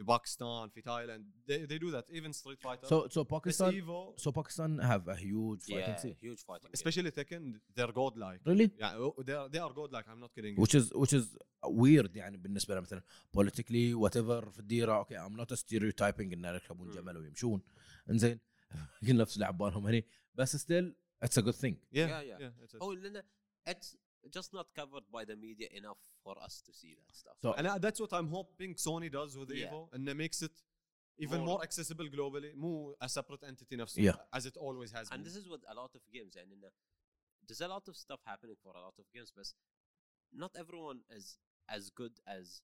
في باكستان في تايلاند they, they do that even Street Fighter so so Pakistan Evo so Pakistan have a huge fighting yeah scene huge fighting game. especially Tekken they're godlike really يعني they are, they are godlike I'm not kidding you. which is which is weird يعني بالنسبة لنا مثلا politically whatever في الديره أوكي I'm not a stereotyping ان يركبون مم. جمل ويمشون انزين يمكن نفس لعب بالهم هني بس still it's a good thing yeah Yeah, yeah. yeah it's a- oh لأن it's just not covered by the media enough for us to see that stuff So- and I- that's what I'm hoping Sony does with Yeah. Evo and it makes it even More- more, accessible globally مو a separate entity نفسه Yeah. as it always has and been this is with a lot of games يعني إنه there's a lot of stuff happening for a lot of games but not everyone is as good as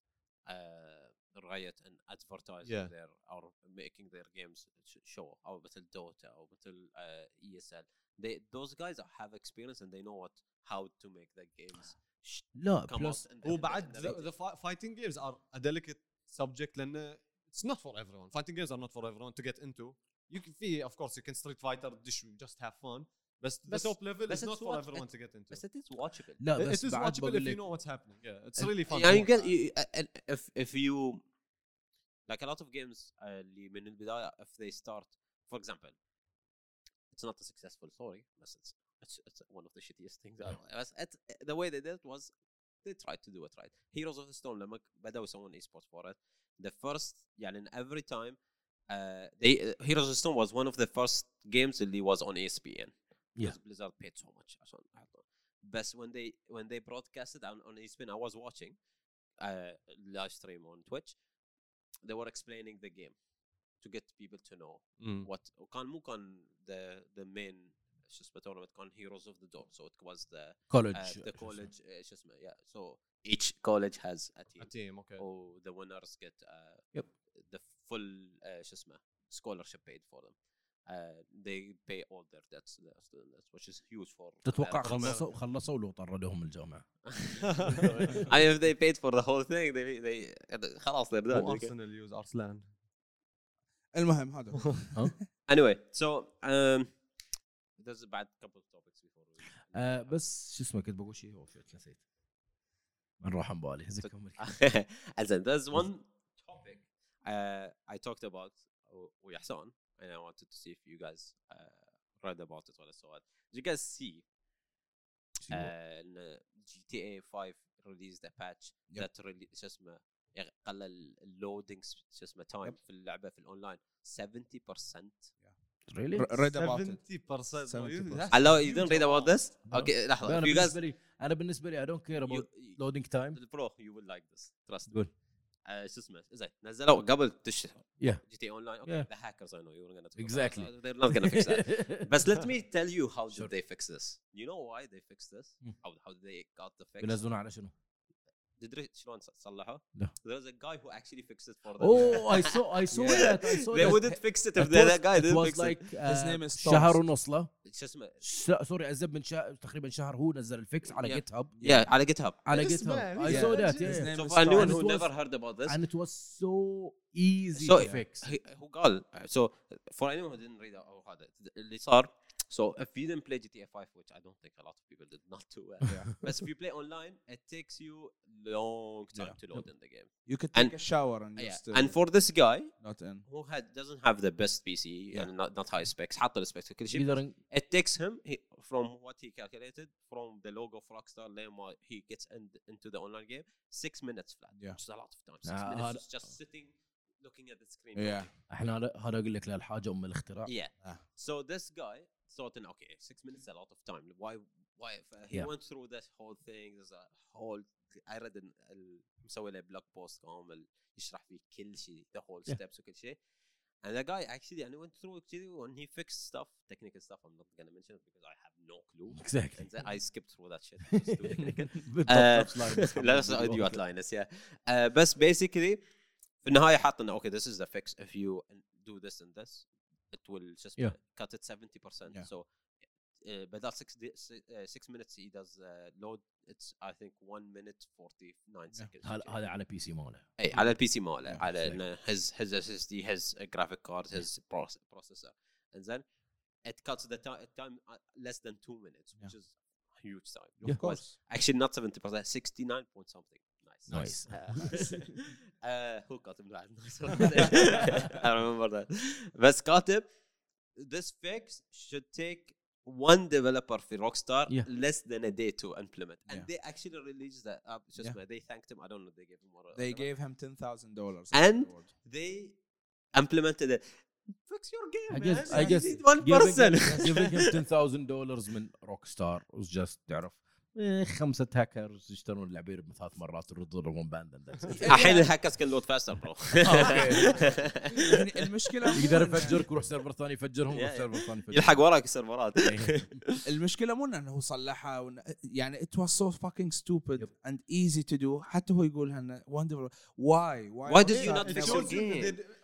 uh, Riot and advertising Yeah. their or making their games sh- show او مثل Dota او مثل uh, ESL they those guys have experience and they know what how to make the games sh- لا come بلس out in the, هو in the- بعد in the the, video. the fi- fighting games are a delicate subject لانه it's not for everyone fighting games are not for everyone to get into you can في of course you can street fighter dish just have fun بس the بس- top level بس is not it's for what- everyone to get into بس it is watchable لا it بس is بعد watchable بقول if you لك know what's happening yeah it's really fun يعني to you watch. get you, uh, uh, if if you like a lot of games uh, اللي من البداية if they start for example it's not a successful story but it's it's, it's one of the shittiest things ever. بس it, the way they did it was they tried to do it right Heroes of the Storm لما بدأوا يسوون esports for it the first يعني in every time uh, they uh, Heroes of the Storm was one of the first games اللي was on E ESPN Yeah. because Blizzard paid so much عشان يحطون بس when they when they broadcasted on, on E ESPN I was watching uh, live stream on Twitch they were explaining the game to get people to know Mm. what وكان مو كان the the main شو اسمه tournament كان Heroes of the Dawn so it was the كولج uh, the college uh, شو اسمه yeah so each college has a team a team okay or the winners get uh, Yep. the full uh, شو اسمه scholarship paid for them uh, they pay all their debts to their students which is huge for تتوقع Americans. خلصوا خلصوا له طردوهم الجامعه I mean if they paid for the whole thing they they خلاص they're done مو ارسنال use ارسلان المهم هذا هو. anyway so um ذيرز بعد كابل توبكس بيفور بس شو اسمه كنت بقول شيء وفيت نسيت. نروح عن بالي هزك أمك ازن ذيرز ون توبك اي توكت اباوت ويا حسون اي ونتد تو سي اف يو جايز ريد اباوت ات ولا سو وات يو جايز سي جي تي اي 5 ريليز ذا باتش ذات شو اسمه قلل ال loading شو اسمه time في اللعبة في الاونلاين 70% yep. really read about 70%, it. 70%. Hello, you don't read about this? No. Okay, لحظة. أنا guys... بالنسبة لي أنا بالنسبة لي I don't care about you... loading time. Bro, you will like this. Trust me. Good. شو اسمه؟ زين نزلوا قبل تش yeah. GTA Online okay the hackers I know you're gonna do exactly they're not gonna fix that بس let me tell you how do they fix this you know why they fix this هاو هاو ذي جوت ذا فيكس بينزلونه على شنو؟ تدري شلون صلحوا لا. there's a guy who actually fixed it for them Oh, I saw I saw Yeah. that I saw they that. wouldn't fix it if was- that guy didn't was fix like it His uh, name is شهر Thomas. ونص له شو اسمه ش- سوري ازب من شهر تقريبا شهر هو نزل الفيكس على Yeah. جيت هاب yeah على جيت هاب على جيت هاب I yeah. saw that His yeah, name so for anyone who was- never heard about this and it was so easy So- to fix he, who قال so for anyone who didn't read هذا اللي صار so if you didn't play GTA 5 which I don't think a lot of people did not do well but if you play online it takes you long time Yeah. to load in the game You could And- take a shower and yeah. just uh, and for this guy not in. who had doesn't have the best PC and not, not high specs حط السبيكس كل شيء either in- it takes him he, from what he calculated from the logo of Rockstar لما he gets in, into the online game six minutes flat Yeah. which is a lot of time six Ah, minutes هذا- just, just sitting looking at the screen Yeah. احنا هذا هذا اقول لك لا الحاجه ام الاختراع Yeah. Ah. So this guy thought, in, okay, six minutes is a lot of time. Why? Why? If, uh, he Yeah. went through this whole thing. There's a whole. I read ال- ال- مسوي له blog post كامل يشرح فيه كل شيء, the whole Yeah. steps وكل شيء. And the guy actually, and he went through actually when he fixed stuff, technical stuff. I'm not gonna mention it because I have no clue. exactly And then I skipped through that shit. Just do technical. بالضبط آه، نفس لاين بس لا نفس ايديوت لاينس يا آه، بس basically في النهايه حاط انه اوكي this is the fix if you do this and this it will شو اسمه cut it 70% Yeah. so uh, بدل 6 di- si- uh, 6 minutes he does uh, load it's I think 1 minute 49 seconds هذا هذا على بي سي ماله اي على البي سي ماله Yeah, على exactly. إنه his his SSD his uh, graphic card his proce- processor and then it cuts the ti- time uh, less than 2 minutes which is a huge time Yeah. Of course. Actually, not 70%, 69 point something. Nice. Nice. Uh, uh, who كاتب بعد nice I remember that. بس كاتب this fix should take one developer في Rockstar Yeah. less than a day to implement. And Yeah. they actually released that up. Just Yeah. they thanked him. I don't know. They gave him more. They gave him ten thousand dollars. And- They implemented it. Fix your game, I man. guess I You guess need one giving person. him, giving him 10000 دولار من روك ستار was just تعرف إيه، خمسة هاكرز يشترون لعبير بثلاث مرات يردون لهم banned الحين الهاكرز كل load faster bro آه، يعني المشكلة يقدر يفجرك يروح سيرفر ثاني يفجرهم يروح سيرفر ثاني يفجر. يلحق وراك السيرفرات. إيه. المشكلة مو إنه هو صلحها يعني it was so fucking stupid and easy to do حتى هو يقول انه wonderful why why why did you not fix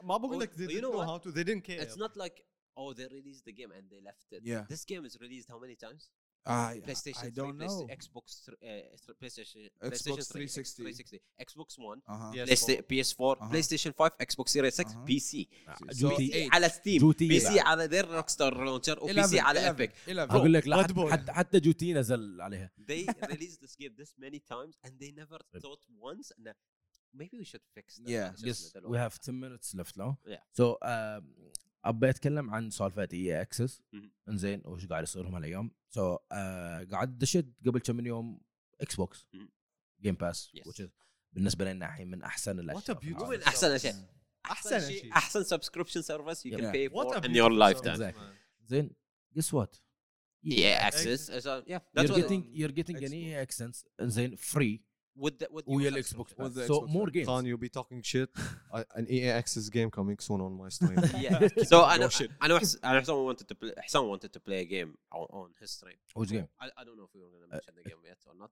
ما بقول لك ذي نو هاو تو ذي دينت كير اتس نوت لايك Oh, they released the game and they left it. Yeah. This game is released how many times? I, PlayStation I 3, don't Playsta- know. Xbox, thr- uh, th- PlayStation, Xbox PlayStation 3, 360. 360, Xbox One, Uh-huh. Yes. Playsta- PS4, Uh-huh. PlayStation 5, Xbox Series X, Uh-huh. PC. So GTA. eight. على ستيم GTA بي سي بعد. على ذير روك ستار لونشر وبي 11 سي على 11 ايبك 11 اقول لك لا Bad حتى, boy. حتى, حتى جوتي نزل عليها they released this game this many times and they never thought once and maybe we should fix that Yeah. شو اسمه يس دلوقتي. وي هاف 10 minutes left now Yeah. سو أبي أتكلم عن سالفة EA access. إنزين وش قاعد يصير هم هالأيام so قاعد دشت قبل كم من يوم Xbox. Game Pass Yes. بالنسبة لنا الحين من أحسن الأشياء. من أحسن أشياء أحسن أحسن شيء أحسن subscription service a in your beautiful lifetime service, Exactly. man. زين guess what yeah access so yeah that's you're what getting you're getting an Xbox. EA access زين free with the with ويا your الاكس بوكس subscription. With the so Xbox more One. games Khan, you'll be talking shit. I, an EA Access game coming soon on my stream. yeah so I know Your shit. I know Hs- I know someone wanted to play Hassan wanted to play a game on, on his stream which game I, I don't know if we were going to mention the game yet or not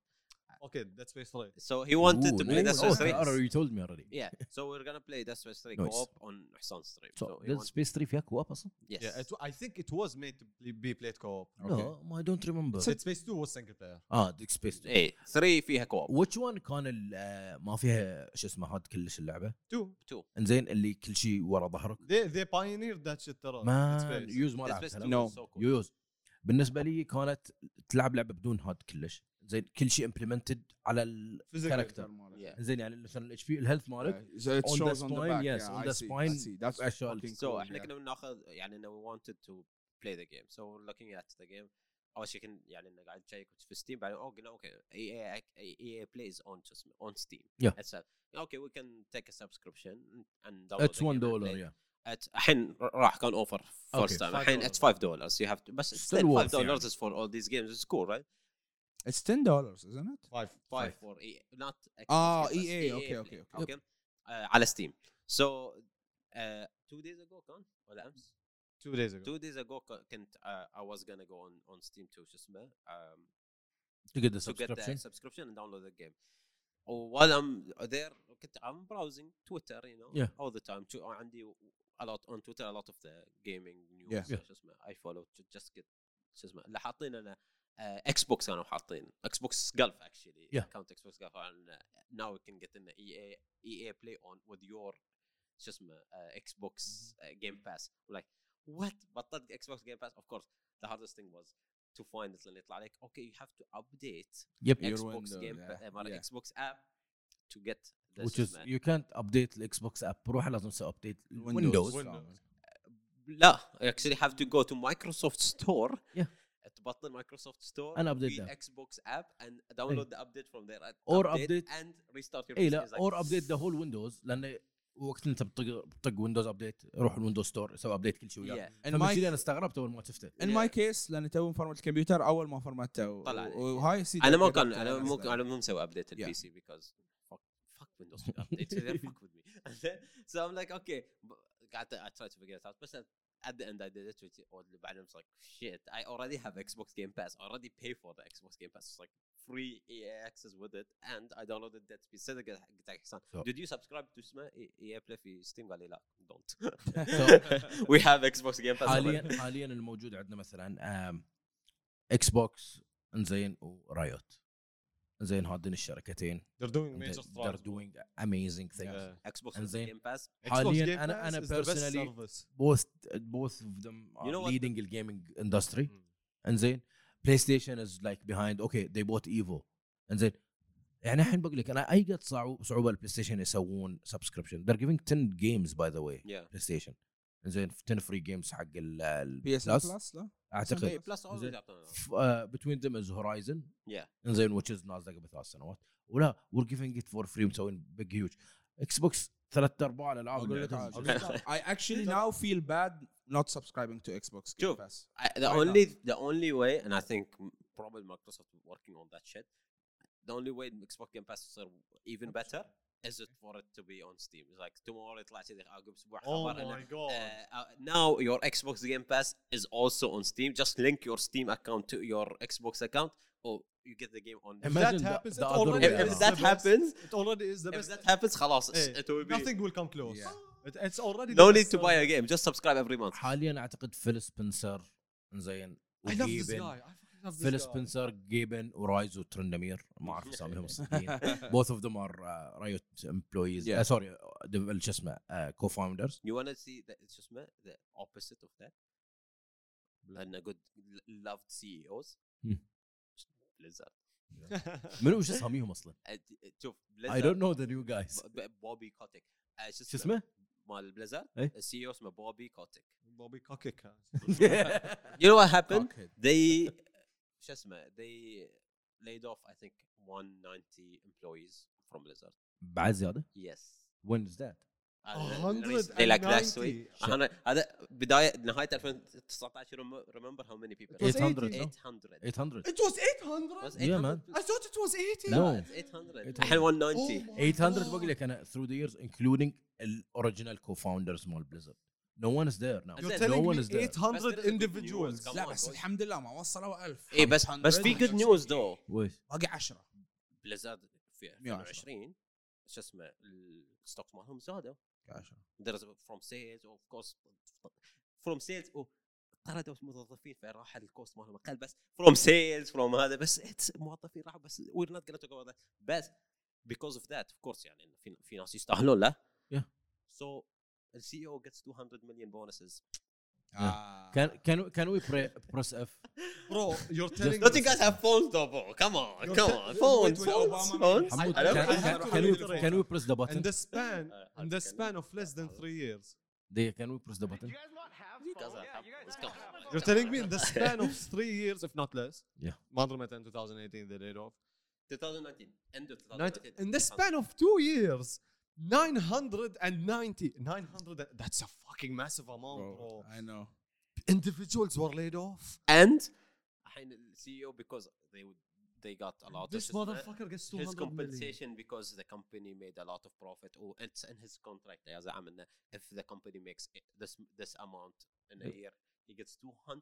Okay, that's face right. so he wanted to Ooh, play no, Death oh, Space 3 already you told me already yeah so we're gonna play Death Space 3 Nice. co-op on Hassan's stream so so he Dead want- Space 3 فيها كواب أصلا yes Yeah, it, I think it was made to be- be played co-op. no I don't remember Dead Space 2 was single player. آه Dead Space 2 إيه 3 فيها كوب which one كان ال- آه، ما فيها شو اسمه HUD كلش اللعبه 2. 2 انزين اللي كل شيء ورا ظهرك They they pioneered that shit ترى. ما Dead Space. يوز ما Space. 2 No. was so cool. يوز بالنسبة لي كانت تلعب لعبه بدون HUD كلش زين كل شيء implemented على ال character yeah. زين يعني مثلا ال HP ال health مالك on the spine yes on the so إحنا كنا بناخذ يعني إنه we wanted to play the game so looking at the game اول شيء كنا يعني إنه قاعد check في Steam بعدين okay okay EA EA EA Play is on شو اسمه on Steam okay we can take a subscription and it's 1 dollar yeah الحين راح كان offer first time الحين it's 5 dollar so you have بس 5 دولار is for all these games is cool right It's ten dollars, isn't it? 5. 5 for EA not Xbox Ah, Game Pass, EA, okay, Play, okay, okay. okay آه، على ستيم so uh, two days ago كان ولا امس 2 days ago. two days ago ك- كنت uh, I was gonna go on on Steam to شو اسمه um, to get the to get the subscription subscription and download the game. while I'm there كنت I'm browsing Twitter you know Yeah. all the time شو- عندي a lot on Twitter a lot of the gaming news Yeah. شو اسمه I follow to just get شو اسمه اللي حاطين انا اكس بوكس كانوا حاطين اكس بوكس جلف actually Yeah. account اكس بوكس جلف now we can get in EA EA play on with your شو اسمه اكس بوكس جيم باس like what بطلت اكس بوكس جيم باس of course the hardest thing was to find it لان يطلع لك okay you have to update يب Your Xbox window, game yeah, uh, مال yeah. Xbox app to get the which شو is اسمه. you can't update الاكس بوكس اب بروح لازم تسوي ابديت Windows. ويندوز Windows. لا actually have to go to Microsoft Store Yeah. تبطل Microsoft Store And update في them. Xbox app and download the update from there. And Or update- and restart your a PC. لا اور ابديت ذا هول ويندوز لأن وقت أنت بتطق بتطق Windows Update روح ال Windows Store سوي update كل شيء وياك. Yeah. My أنا استغربت أول ما شفته. In Yeah. my case لأن تو مفرمت الكمبيوتر أول ما فرمته طلع. وهاي see أنا ما كان أنا مو أنا مو مسوي update. ال PC because fuck fuck Windows. Updates they fuck with me. So I'm like okay. ب- قعدت I tried to figure it out. بس at the end I did it which واللي بعدين it's like shit I already have Xbox Game Pass I already pay for the Xbox Game Pass it's like free EA access with it and I downloaded Dead Space صدق قلت لك حسان So- did you subscribe to اسمه EA Play في ستيم قال لي لا don't So- we have Xbox Game Pass حاليا حاليا الموجود عندنا مثلا اكس بوكس انزين ورايوت انزين هذين الشركتين They're doing and major they- they're doing amazing things Yeah. Xbox إنزين. Game Pass حالياً the best personally- both both of them are You know leading the gaming industry Mm. انزين PlayStation is like behind okay they bought Evo انزين يعني الحين بقول لك أنا اي قد صعوبه صعوبه ال PlayStation يسوون subscription they're giving 10 games by the way yeah PlayStation انزين 10 فري جيمز حق ال بي اس Plus. بلس لا اعتقد بلس always زين. يعطونا ف- uh, between them is horizon Yeah. انزين which is نازله قبل ثلاث سنوات ولا we're giving it for free مسوين big huge اكس بوكس ثلاث ارباع الالعاب اقول اللي لك عندهم عاد. I actually now feel bad not subscribing to Xbox Game شوف. Pass I, the Why only the only way, and I think m- probably Microsoft working on that shit. The only way Xbox Game Pass are even better is it for it to be on Steam. It's like tomorrow يطلع كذي عقب اسبوع Oh خبر my إنه, god. uh, uh, now your Xbox Game Pass is also on Steam. Just link your Steam account to your Xbox account, or you get the game on. If Imagine that the- happens, the it other already way if, is if the that best. happens, It already is the if best. that happens, خلاص Eh, it will be. Nothing will come close. Yeah. But it's already no the need best to buy a server. game just subscribe every month حاليا اعتقد فيل سبنسر زين I love this وجيبن guy. I fucking love this فيل. سبنسر جيبن ورايز وترندمير ما اعرف اساميهم الصدقين both of them are uh, Riot employees Yeah. uh, sorry uh, شو اسمه uh, co-founders you wanna see the شو اسمه the opposite of that and a good loved CEOs Hmm. Blizzard منو وش اساميهم أصلا؟ Uh, شوف I Blizzard don't know the new guys بوبي كوتيك آه، شو اسمه؟ مال بليزرد إيه؟ السي أو اسمه بوبي كوتيك Bobby Kotick. you know what happened Cockhead. They شو اسمه they laid off I think 190 employees from Blizzard بعد زياده؟ yes when is that؟ They like last 190. week أنا هذا بداية نهاية 2019 rem- remember how many people It was 800 80. no? 800 800 It was 800. Was Yeah, 800 man. I thought it was 80. No. it's 800 800. الحين 190 Oh my 800 God. بقول لك أنا through the years including الاوريجينال co-founders مال بليزرد no one is there now You're No telling one me is there. 800 بس there is a good individuals. لا بس. الحمد لله ما وصلوا 1000 اي بس 500 بس في good news though ويش باقي 10 بليزرد في 110. 2020 شو اسمه الستوكس مالهم زادوا there's from sales of course from sales oh, طردوا موظفين فراح الكوست مالهم أقل بس from sales from هذا بس موظفين راحوا بس we're not gonna talk about that بس because of that of course يعني في في ناس يستاهلون له Yeah. CEO gets 200 million bonuses. Ah. Can can can we pre- press F? Bro, you're telling. Don't you guys have phones, though, bro? Come on, you're come on, phones, phones, phones. I, I can, can, can, we can we press the button? In the span, in the span of less than three years. They, can we press the button? You guys not have phones. yeah, have you guys Come on. You're telling me in the span of three years, if not less. Yeah. Madrimata in 2018 they laid off. 2019. End of 2019. In the span of two years. 990, 900, that's a fucking massive amount, Bro, bro. I know Individuals were laid off. and الحين السي because they would they got a lot This of shit, uh, motherfucker gets 200 his million. compensation because the company made a lot of profit or it's in his contract يا زعم انه if the company makes it- this this amount in a year he gets 200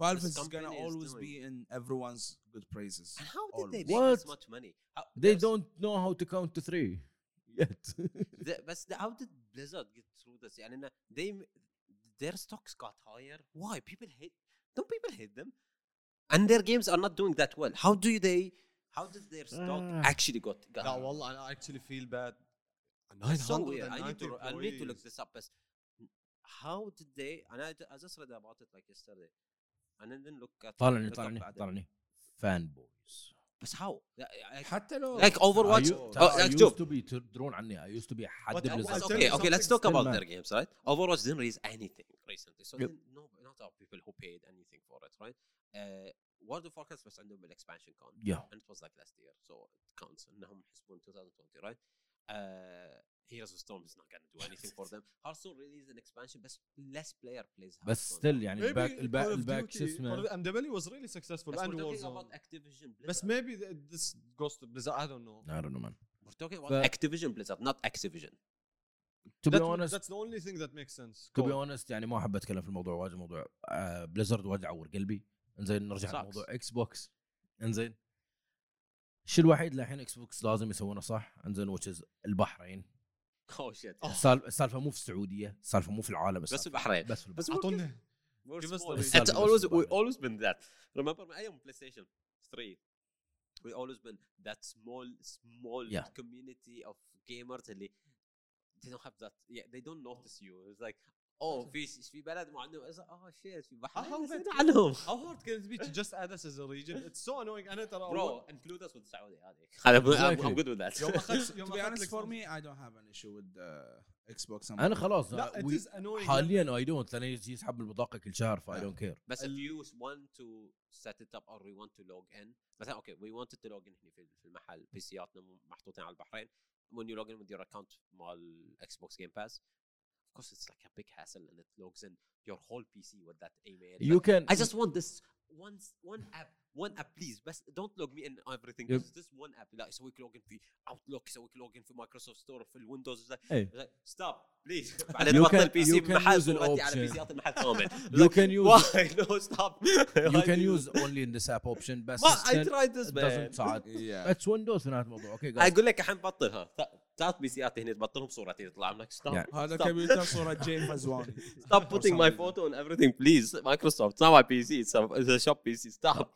Valve is gonna always be in everyone's good praises. And how did always. they make what? this much money? How, they don't know how to count to three yet. the, but the, how did Blizzard get through this? I mean, uh, they their stocks got higher. Why people hate? Don't people hate them? And their games are not doing that well. How do they? How did their stock uh, actually got? got no, well, I actually feel bad. So. I need to. I need to look this up. How did they? And I, I just read about it like yesterday And then look at. طالعني look up طالعني بعدين. طالعني fan boys. بس how? Like, حتى لو like Overwatch. I, oh, I like used شوف. to be تدرون عني I used to be حد But I Blizzard. was- I'll tell okay, you okay. Let's talk something about still, their games, right? Overwatch didn't raise anything recently, so Yep. then no, not our people who paid anything for it, right? Uh, World of Warcraft بس عندهم الاكسبانشن كان Yeah. and it was like last year, so it counts انهم يحسبون 2020, right? Uh, Heroes of Storm is not gonna do anything for them. Hearthstone released an expansion, but less player plays Hearthstone. بس still يعني الباك الباك الباك شو اسمه of- MW was really successful But and we're talking Warzone. about Activision Blizzard. But maybe th- this goes to Blizzard. I don't know. I don't know man. we're talking about ف- Activision Blizzard, not Activision. To be honest that's the only thing that makes sense. to be honest يعني ما احب اتكلم في الموضوع واجد موضوع آه بليزرد واجد عور قلبي انزين نرجع. لموضوع إكس بوكس انزين الشيء الوحيد للحين Xbox لازم يسوونه صح؟ انزين which is البحرين. Oh, oh shit السالفه مو في السعودية السالفه مو في العالم بس البحرين. بس البحرين. بس أعطوني انت اولويز وي اولويز بين ذات ريمبر من أيام PlayStation 3 we always been that small small community of gamers اللي they don't have that. Yeah they don't notice you. It's like oh في في بلد ما عندهم آه shit في can- عنهم How hard can it be to just add us as a region? It's so annoying. أنا ترى bro include us with السعودي هذه أنا I'm, good with that يوم اخذت يوم To be أخذت honest, لك for صوت- me, I don't have an issue with uh, Xbox. أنا خلاص لا it we- is annoying. حاليا اي دونت لأن يسحب البطاقه كل شهر فاي. دونت كير بس if you want to set it up or we want to log in مثلا أوكي we wanted to log in هنا في في المحل بي سياتنا محطوطين على البحرين when you log in with your account مال إكس بوكس جيم باس of course it's like a big hassle and it logs in your whole PC with that email. You But can I just want this one one app one app please بس don't log me in everything Yep. just this one app لا يسويك لوجن في اوتلوك يسويك لوجن في مايكروسوفت ستور في الويندوز إيه. ستوب بليز بعدين You بطل can- البي سي you can محل use صورتي على الoption. بي سيات المحل كامل You can use- why no stop you can use only in this app option بس ما I still tried this it man doesn't صعد Yeah. اتس ويندوز في نهايه الموضوع اوكي guys. اقول لك الحين بطلها ثلاث بي سيات هنا تبطلهم صورتي تطلع لك ستوب يعني هذا Stop. كمبيوتر صورة جاي فزواني Stop putting my photo on everything, please. Microsoft. It's not my PC. It's a, it's a shop PC. Stop.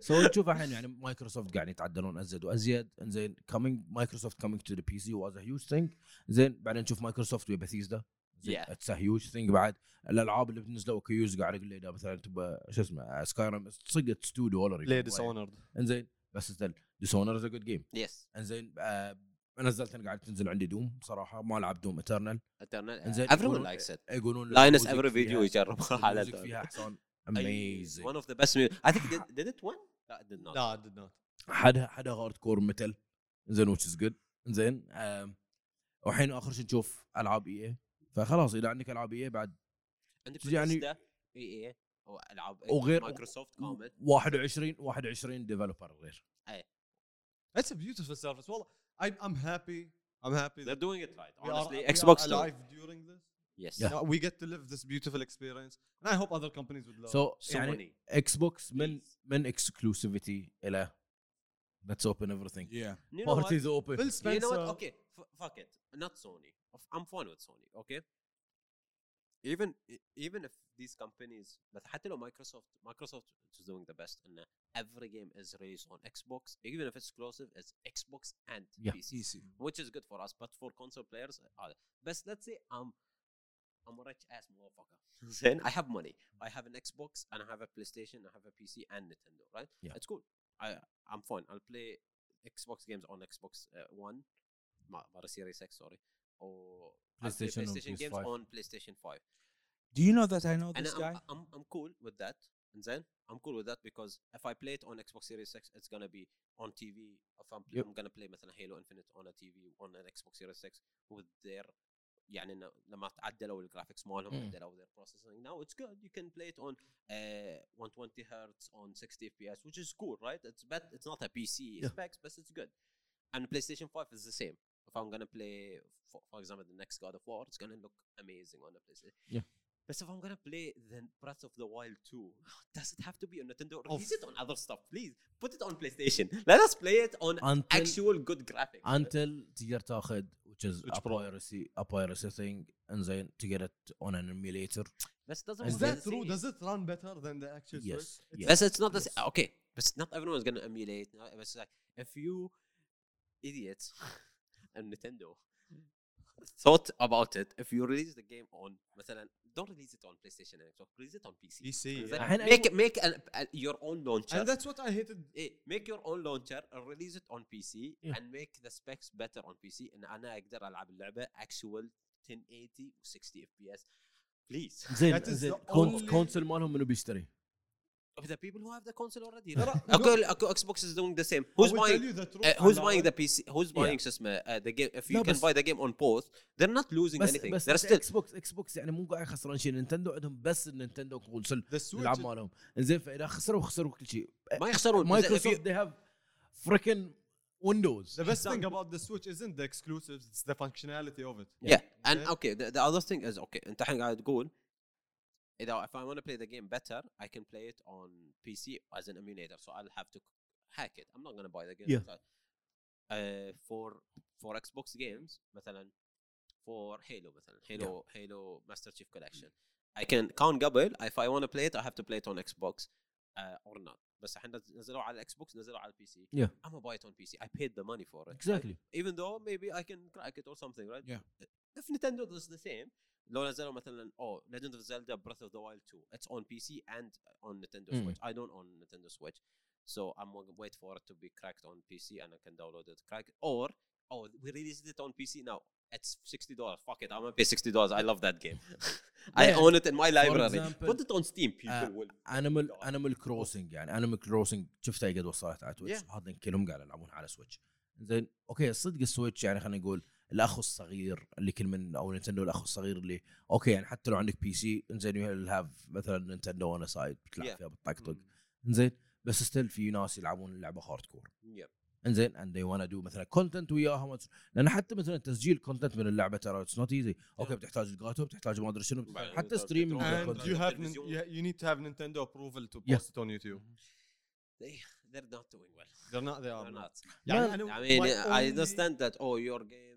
سو نشوف الحين يعني مايكروسوفت قاعدين يتعدلون أزيد وأزيد. إنزين كومينج مايكروسوفت كومينج تو ذا بي سي واز هيوج ثينج زين بعدين نشوف مايكروسوفت وبثيزدا Yeah. اتس هيوج ثينج بعد الألعاب اللي بتنزلوا كيوز قاعد يقول لي مثلا تبى شو اسمه سكاي صقت 2 دولار بلاي ديس اونرد إنزين بس ستيل ديسونر از ا جود جيم yes. إنزين آه نزلت أنا قاعد تنزل عندي Doom صراحة ما لعب Doom Eternal Eternal. إنزين، Everyone يقولون- likes it. يقولون every video فيها- يجربها على فيها أحسن. amazing. one of the best music. I think did, did it win? لا it did not. لا no, did not. حدا حد هارد كور ميتال زين which از جود زين وحين آخر شيء تشوف ألعاب اي اي فخلاص إذا عندك ألعاب اي اي بعد عندك يعني اي اي ألعاب إيه، وغير Microsoft coming 21 21 developer غير. اي اتس ا بيوتيفول سيرفيس والله ام هابي ام هابي they're doing it right honestly. xbox live during this. Yes. Yeah. Yeah, we get to live this beautiful experience, and I hope other companies would love. سو Sony. يعني اكس بوكس من Please. من اكسكلوسيفيتي الى let's open everything Yeah. You know what? parties open Phil You know what? Spencer. Okay, f- fuck it. Not Sony. F- I'm fine with Sony. Okay. Even e- even if these companies, but حتى لو Microsoft, Microsoft is doing the best, and every game is released on Xbox, even if it's exclusive, it's Xbox and Yeah. PC, PC. which is good for us. But for console players, uh, but let's say I'm I'm a rich ass motherfucker. then I have money. I have an Xbox and I have a PlayStation, I have a PC and Nintendo. Right? Yeah. It's cool. I I'm fine. I'll play Xbox games on Xbox uh, One, not, not a Series X, sorry, or I'll play PlayStation or PlayStation games PS5. on PlayStation Five. Do you know that I know And this I'm, guy? I'm I'm cool with that. And then I'm cool with that because if I play it on Xbox Series X, it's gonna be on TV. If I'm, Yep. I'm gonna play مثلا Halo Infinite on a TV on an Xbox Series X with their يعني إنه لما تعدلوا الجرافيكس مالهم Mm. عدلوا their processing now it's good you can play it on uh, 120 hertz on 60 fps which is cool right it's bad it's not a PC Yeah. specs but it's good and PlayStation 5 is the same if I'm gonna play for, for example the next God of War it's gonna look amazing on the PlayStation Yeah. but if I'm gonna play the Breath of the Wild 2 does it have to be on Nintendo release it on other stuff please put it on PlayStation let us play it on until actual good graphics until تقدر تاخذ which is Switch a Pro. piracy a piracy thing انزين to get it on an emulator but it doesn't Is Is work that the true? same. Does it run better than the actual yes Switch? yes. But it's not the Yes. same. Okay, but not everyone is gonna emulate. no, It's like if you idiots and Nintendo thought about it, if you release the game on مثلا don't release it on PlayStation and Xbox, release it on PC. PC. Yeah. Make make an, a, your own launcher. And that's what I hated. Eh, make your own launcher and release it on PC Yeah. and make the specs better on PC and أنا أقدر العب اللعبه actual 1080 و 60 FPS. Please. زين That is زين the كون- only- كونسل مالهم منو بيشتري؟ Of the people who have the console already. No, okay, okay, Xbox is doing the same. Who's buying. Uh, who's buying the PC? Who's buying شو اسمه uh, the game? If you لا، can buy the game on both, they're not losing بس anything. بس they're still إكس بوكس إكس بوكس يعني مو قاعد يخسرون شيء نينتندو عندهم بس النينتندو Switch الالعاب مالهم زين فاذا خسروا خسروا كل شيء ما يخسرون. مايكروسوفت they have freaking windows The best thing about the Switch isn't the exclusives; it's the functionality of it. yeah, and Okay. okay. The, the other thing is okay. انت الحين قاعد تقول إذا if I want to play the game better, I can play it on PC as an emulator. So I'll have to hack it. I'm not gonna buy the game. Yeah. Uh, for for Xbox games مثلا for Halo مثلا Halo Halo Master Chief Collection. I can count قبل if I want to play it I have to play it on Xbox uh, or not. بس الحين نز- نزلوه على الاكس بوكس نزلوه على البي سي. Yeah. I'm gonna buy it on PC. I paid the money for it. exactly even though maybe I can crack it or something, right? Yeah. If Nintendo does the same, لو نزلوا مثلا oh Legend of Zelda Breath of the Wild 2 it's on PC and on Nintendo Mm. Switch. I don't own Nintendo Switch. So I'm gonna wait for it to be cracked on PC and I can download it, crack it. Or oh we released it on PC now. It's sixty dollars. Fuck it, I'm gonna pay sixty dollars. I love that game. I Yeah. own it in my library. example, Put it on Steam. People uh, will. انيمال انيمال كروسنج يعني انيمال كروسنج شفتها قد وصلت على تويتش Yeah. هذا كلهم قاعد يلعبون على سويتش زين اوكي صدق السويتش يعني خلينا نقول الأخ الصغير اللي كل من أو Nintendo الأخ الصغير اللي okay يعني حتى لو عندك PC إنزين you have مثلا Nintendo on side بتلعب Yeah. فيها بتطقطق إنزين بس still في ناس يلعبون اللعبه hardcore Yep. إنزين and they wanna do مثلا content وياهم لأن حتى مثلا تسجيل كونتنت من اللعبة ترى it's not easy okay بتحتاج Elgato بتحتاج ما أدري شنو حتى Yeah, to have Nintendo approval to Yeah. post it on YouTube. They, they're not doing well. They're not. They are They're not. not. يعني أنا I mean, I understand that. Oh, your games.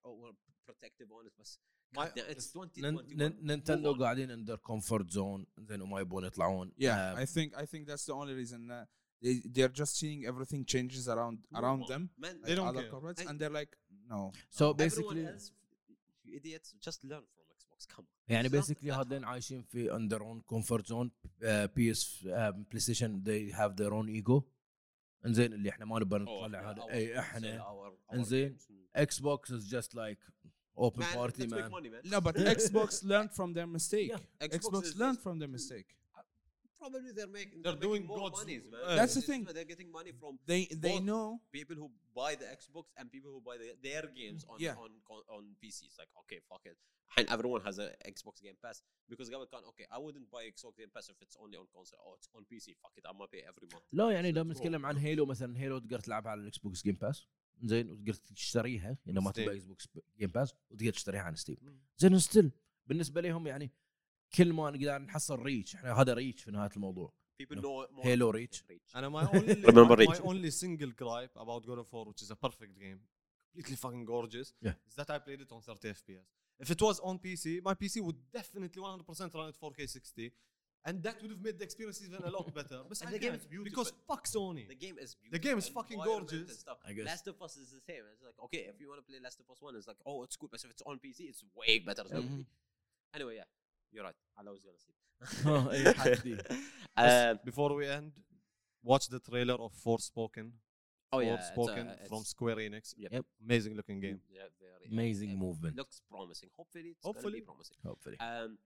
Oh, oh we're protective on it, but My- God damn, it's نن- 2021. نن- نينتندو Move on. قاعدين اندر كومفورت زون زين وما يبون يطلعون Yeah, آه، I think I think that's the only reason uh, they they're just seeing everything changes around Move around on. them, Man, They don't other care. corporates, I- and they're like, no. So no. basically- everyone else, you idiots, just learn from Xbox. Come on. يعني It's not بيسكلي that هذين hard. عايشين في اندر اون كومفورت زون بي اس بلاي ستيشن they have their own ego انزين اللي احنا ما نبغى Oh, نطلع yeah, هذا our- اي sell احنا our- our إنزين. games. Mm. اكس بوكس از جاست لايك اوبن Man, بارتي let's make مان money, man. No, but Xbox learned from their mistake. Yeah. Xbox, is learned just- from their mistake. Probably they're making. They're making doing more God's- monies, man. Uh, That's the thing. They're getting money from They they Both. know. people who buy the Xbox and people who buy the, their games on Yeah. on on, on PC. It's like okay, fuck it. And everyone has a Xbox Game Pass because قبل كان okay, I wouldn't buy Xbox Game Pass if it's only on console. Oh, it's on PC. Fuck it, I'm gonna pay every month. لا يعني لما. نتكلم عن Halo مثلا Halo تقدر تلعبها على ال Xbox Game Pass زين وتقدر تشتريها اذا ما. تبغى Xbox Game Pass وتقدر تشتريها عن Steam زين still بالنسبة لهم يعني كل ما نقدر نحصل Reach إحنا هذا Reach في نهايه الموضوع People No. know more Halo about Reach. Reach. And my only Remember my, my Rachel. only single gripe about God of War, which is a perfect game, completely fucking gorgeous, Yeah. is that I played it on 30 FPS. If it was on PC, my PC would definitely 100% run at 4K 60, and that would have made the experience even a lot better. But the game is beautiful. because fuck Sony. The game is beautiful. The game is and fucking gorgeous. stuff. I guess. Last of Us is the same. It's like okay, if you want to play Last of Us One, it's like oh, it's good, but if it's on PC, it's way better. than Mhm. Anyway, yeah, You're right. And I was gonna um, before we end, watch the trailer of Forspoken. Oh yeah, Spoken uh, from Square Enix. Yep. Yep. Amazing looking game. Yeah, very Amazing movement. Looks promising. Hopefully, it's be Hopefully. promising. Hopefully. Um,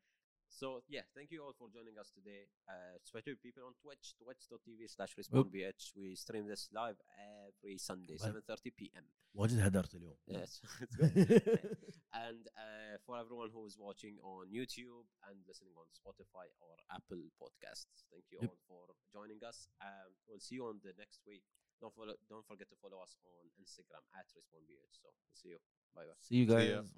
so yeah, thank you all for joining us today. Uh, especially people on Twitch, twitch.tv slash respawnbh. We stream this live every Sunday, Well- 7.30 p.m. واجد هدرت اليوم Yes, it's good. and uh, for everyone who is watching on YouTube and listening on Spotify or Apple Podcasts, thank you Yep. all for joining us. Um, we'll see you on the next week. Don't follow, don't forget to follow us on Instagram at respawnbh. So we'll see you. Bye bye. See you See ya. guys.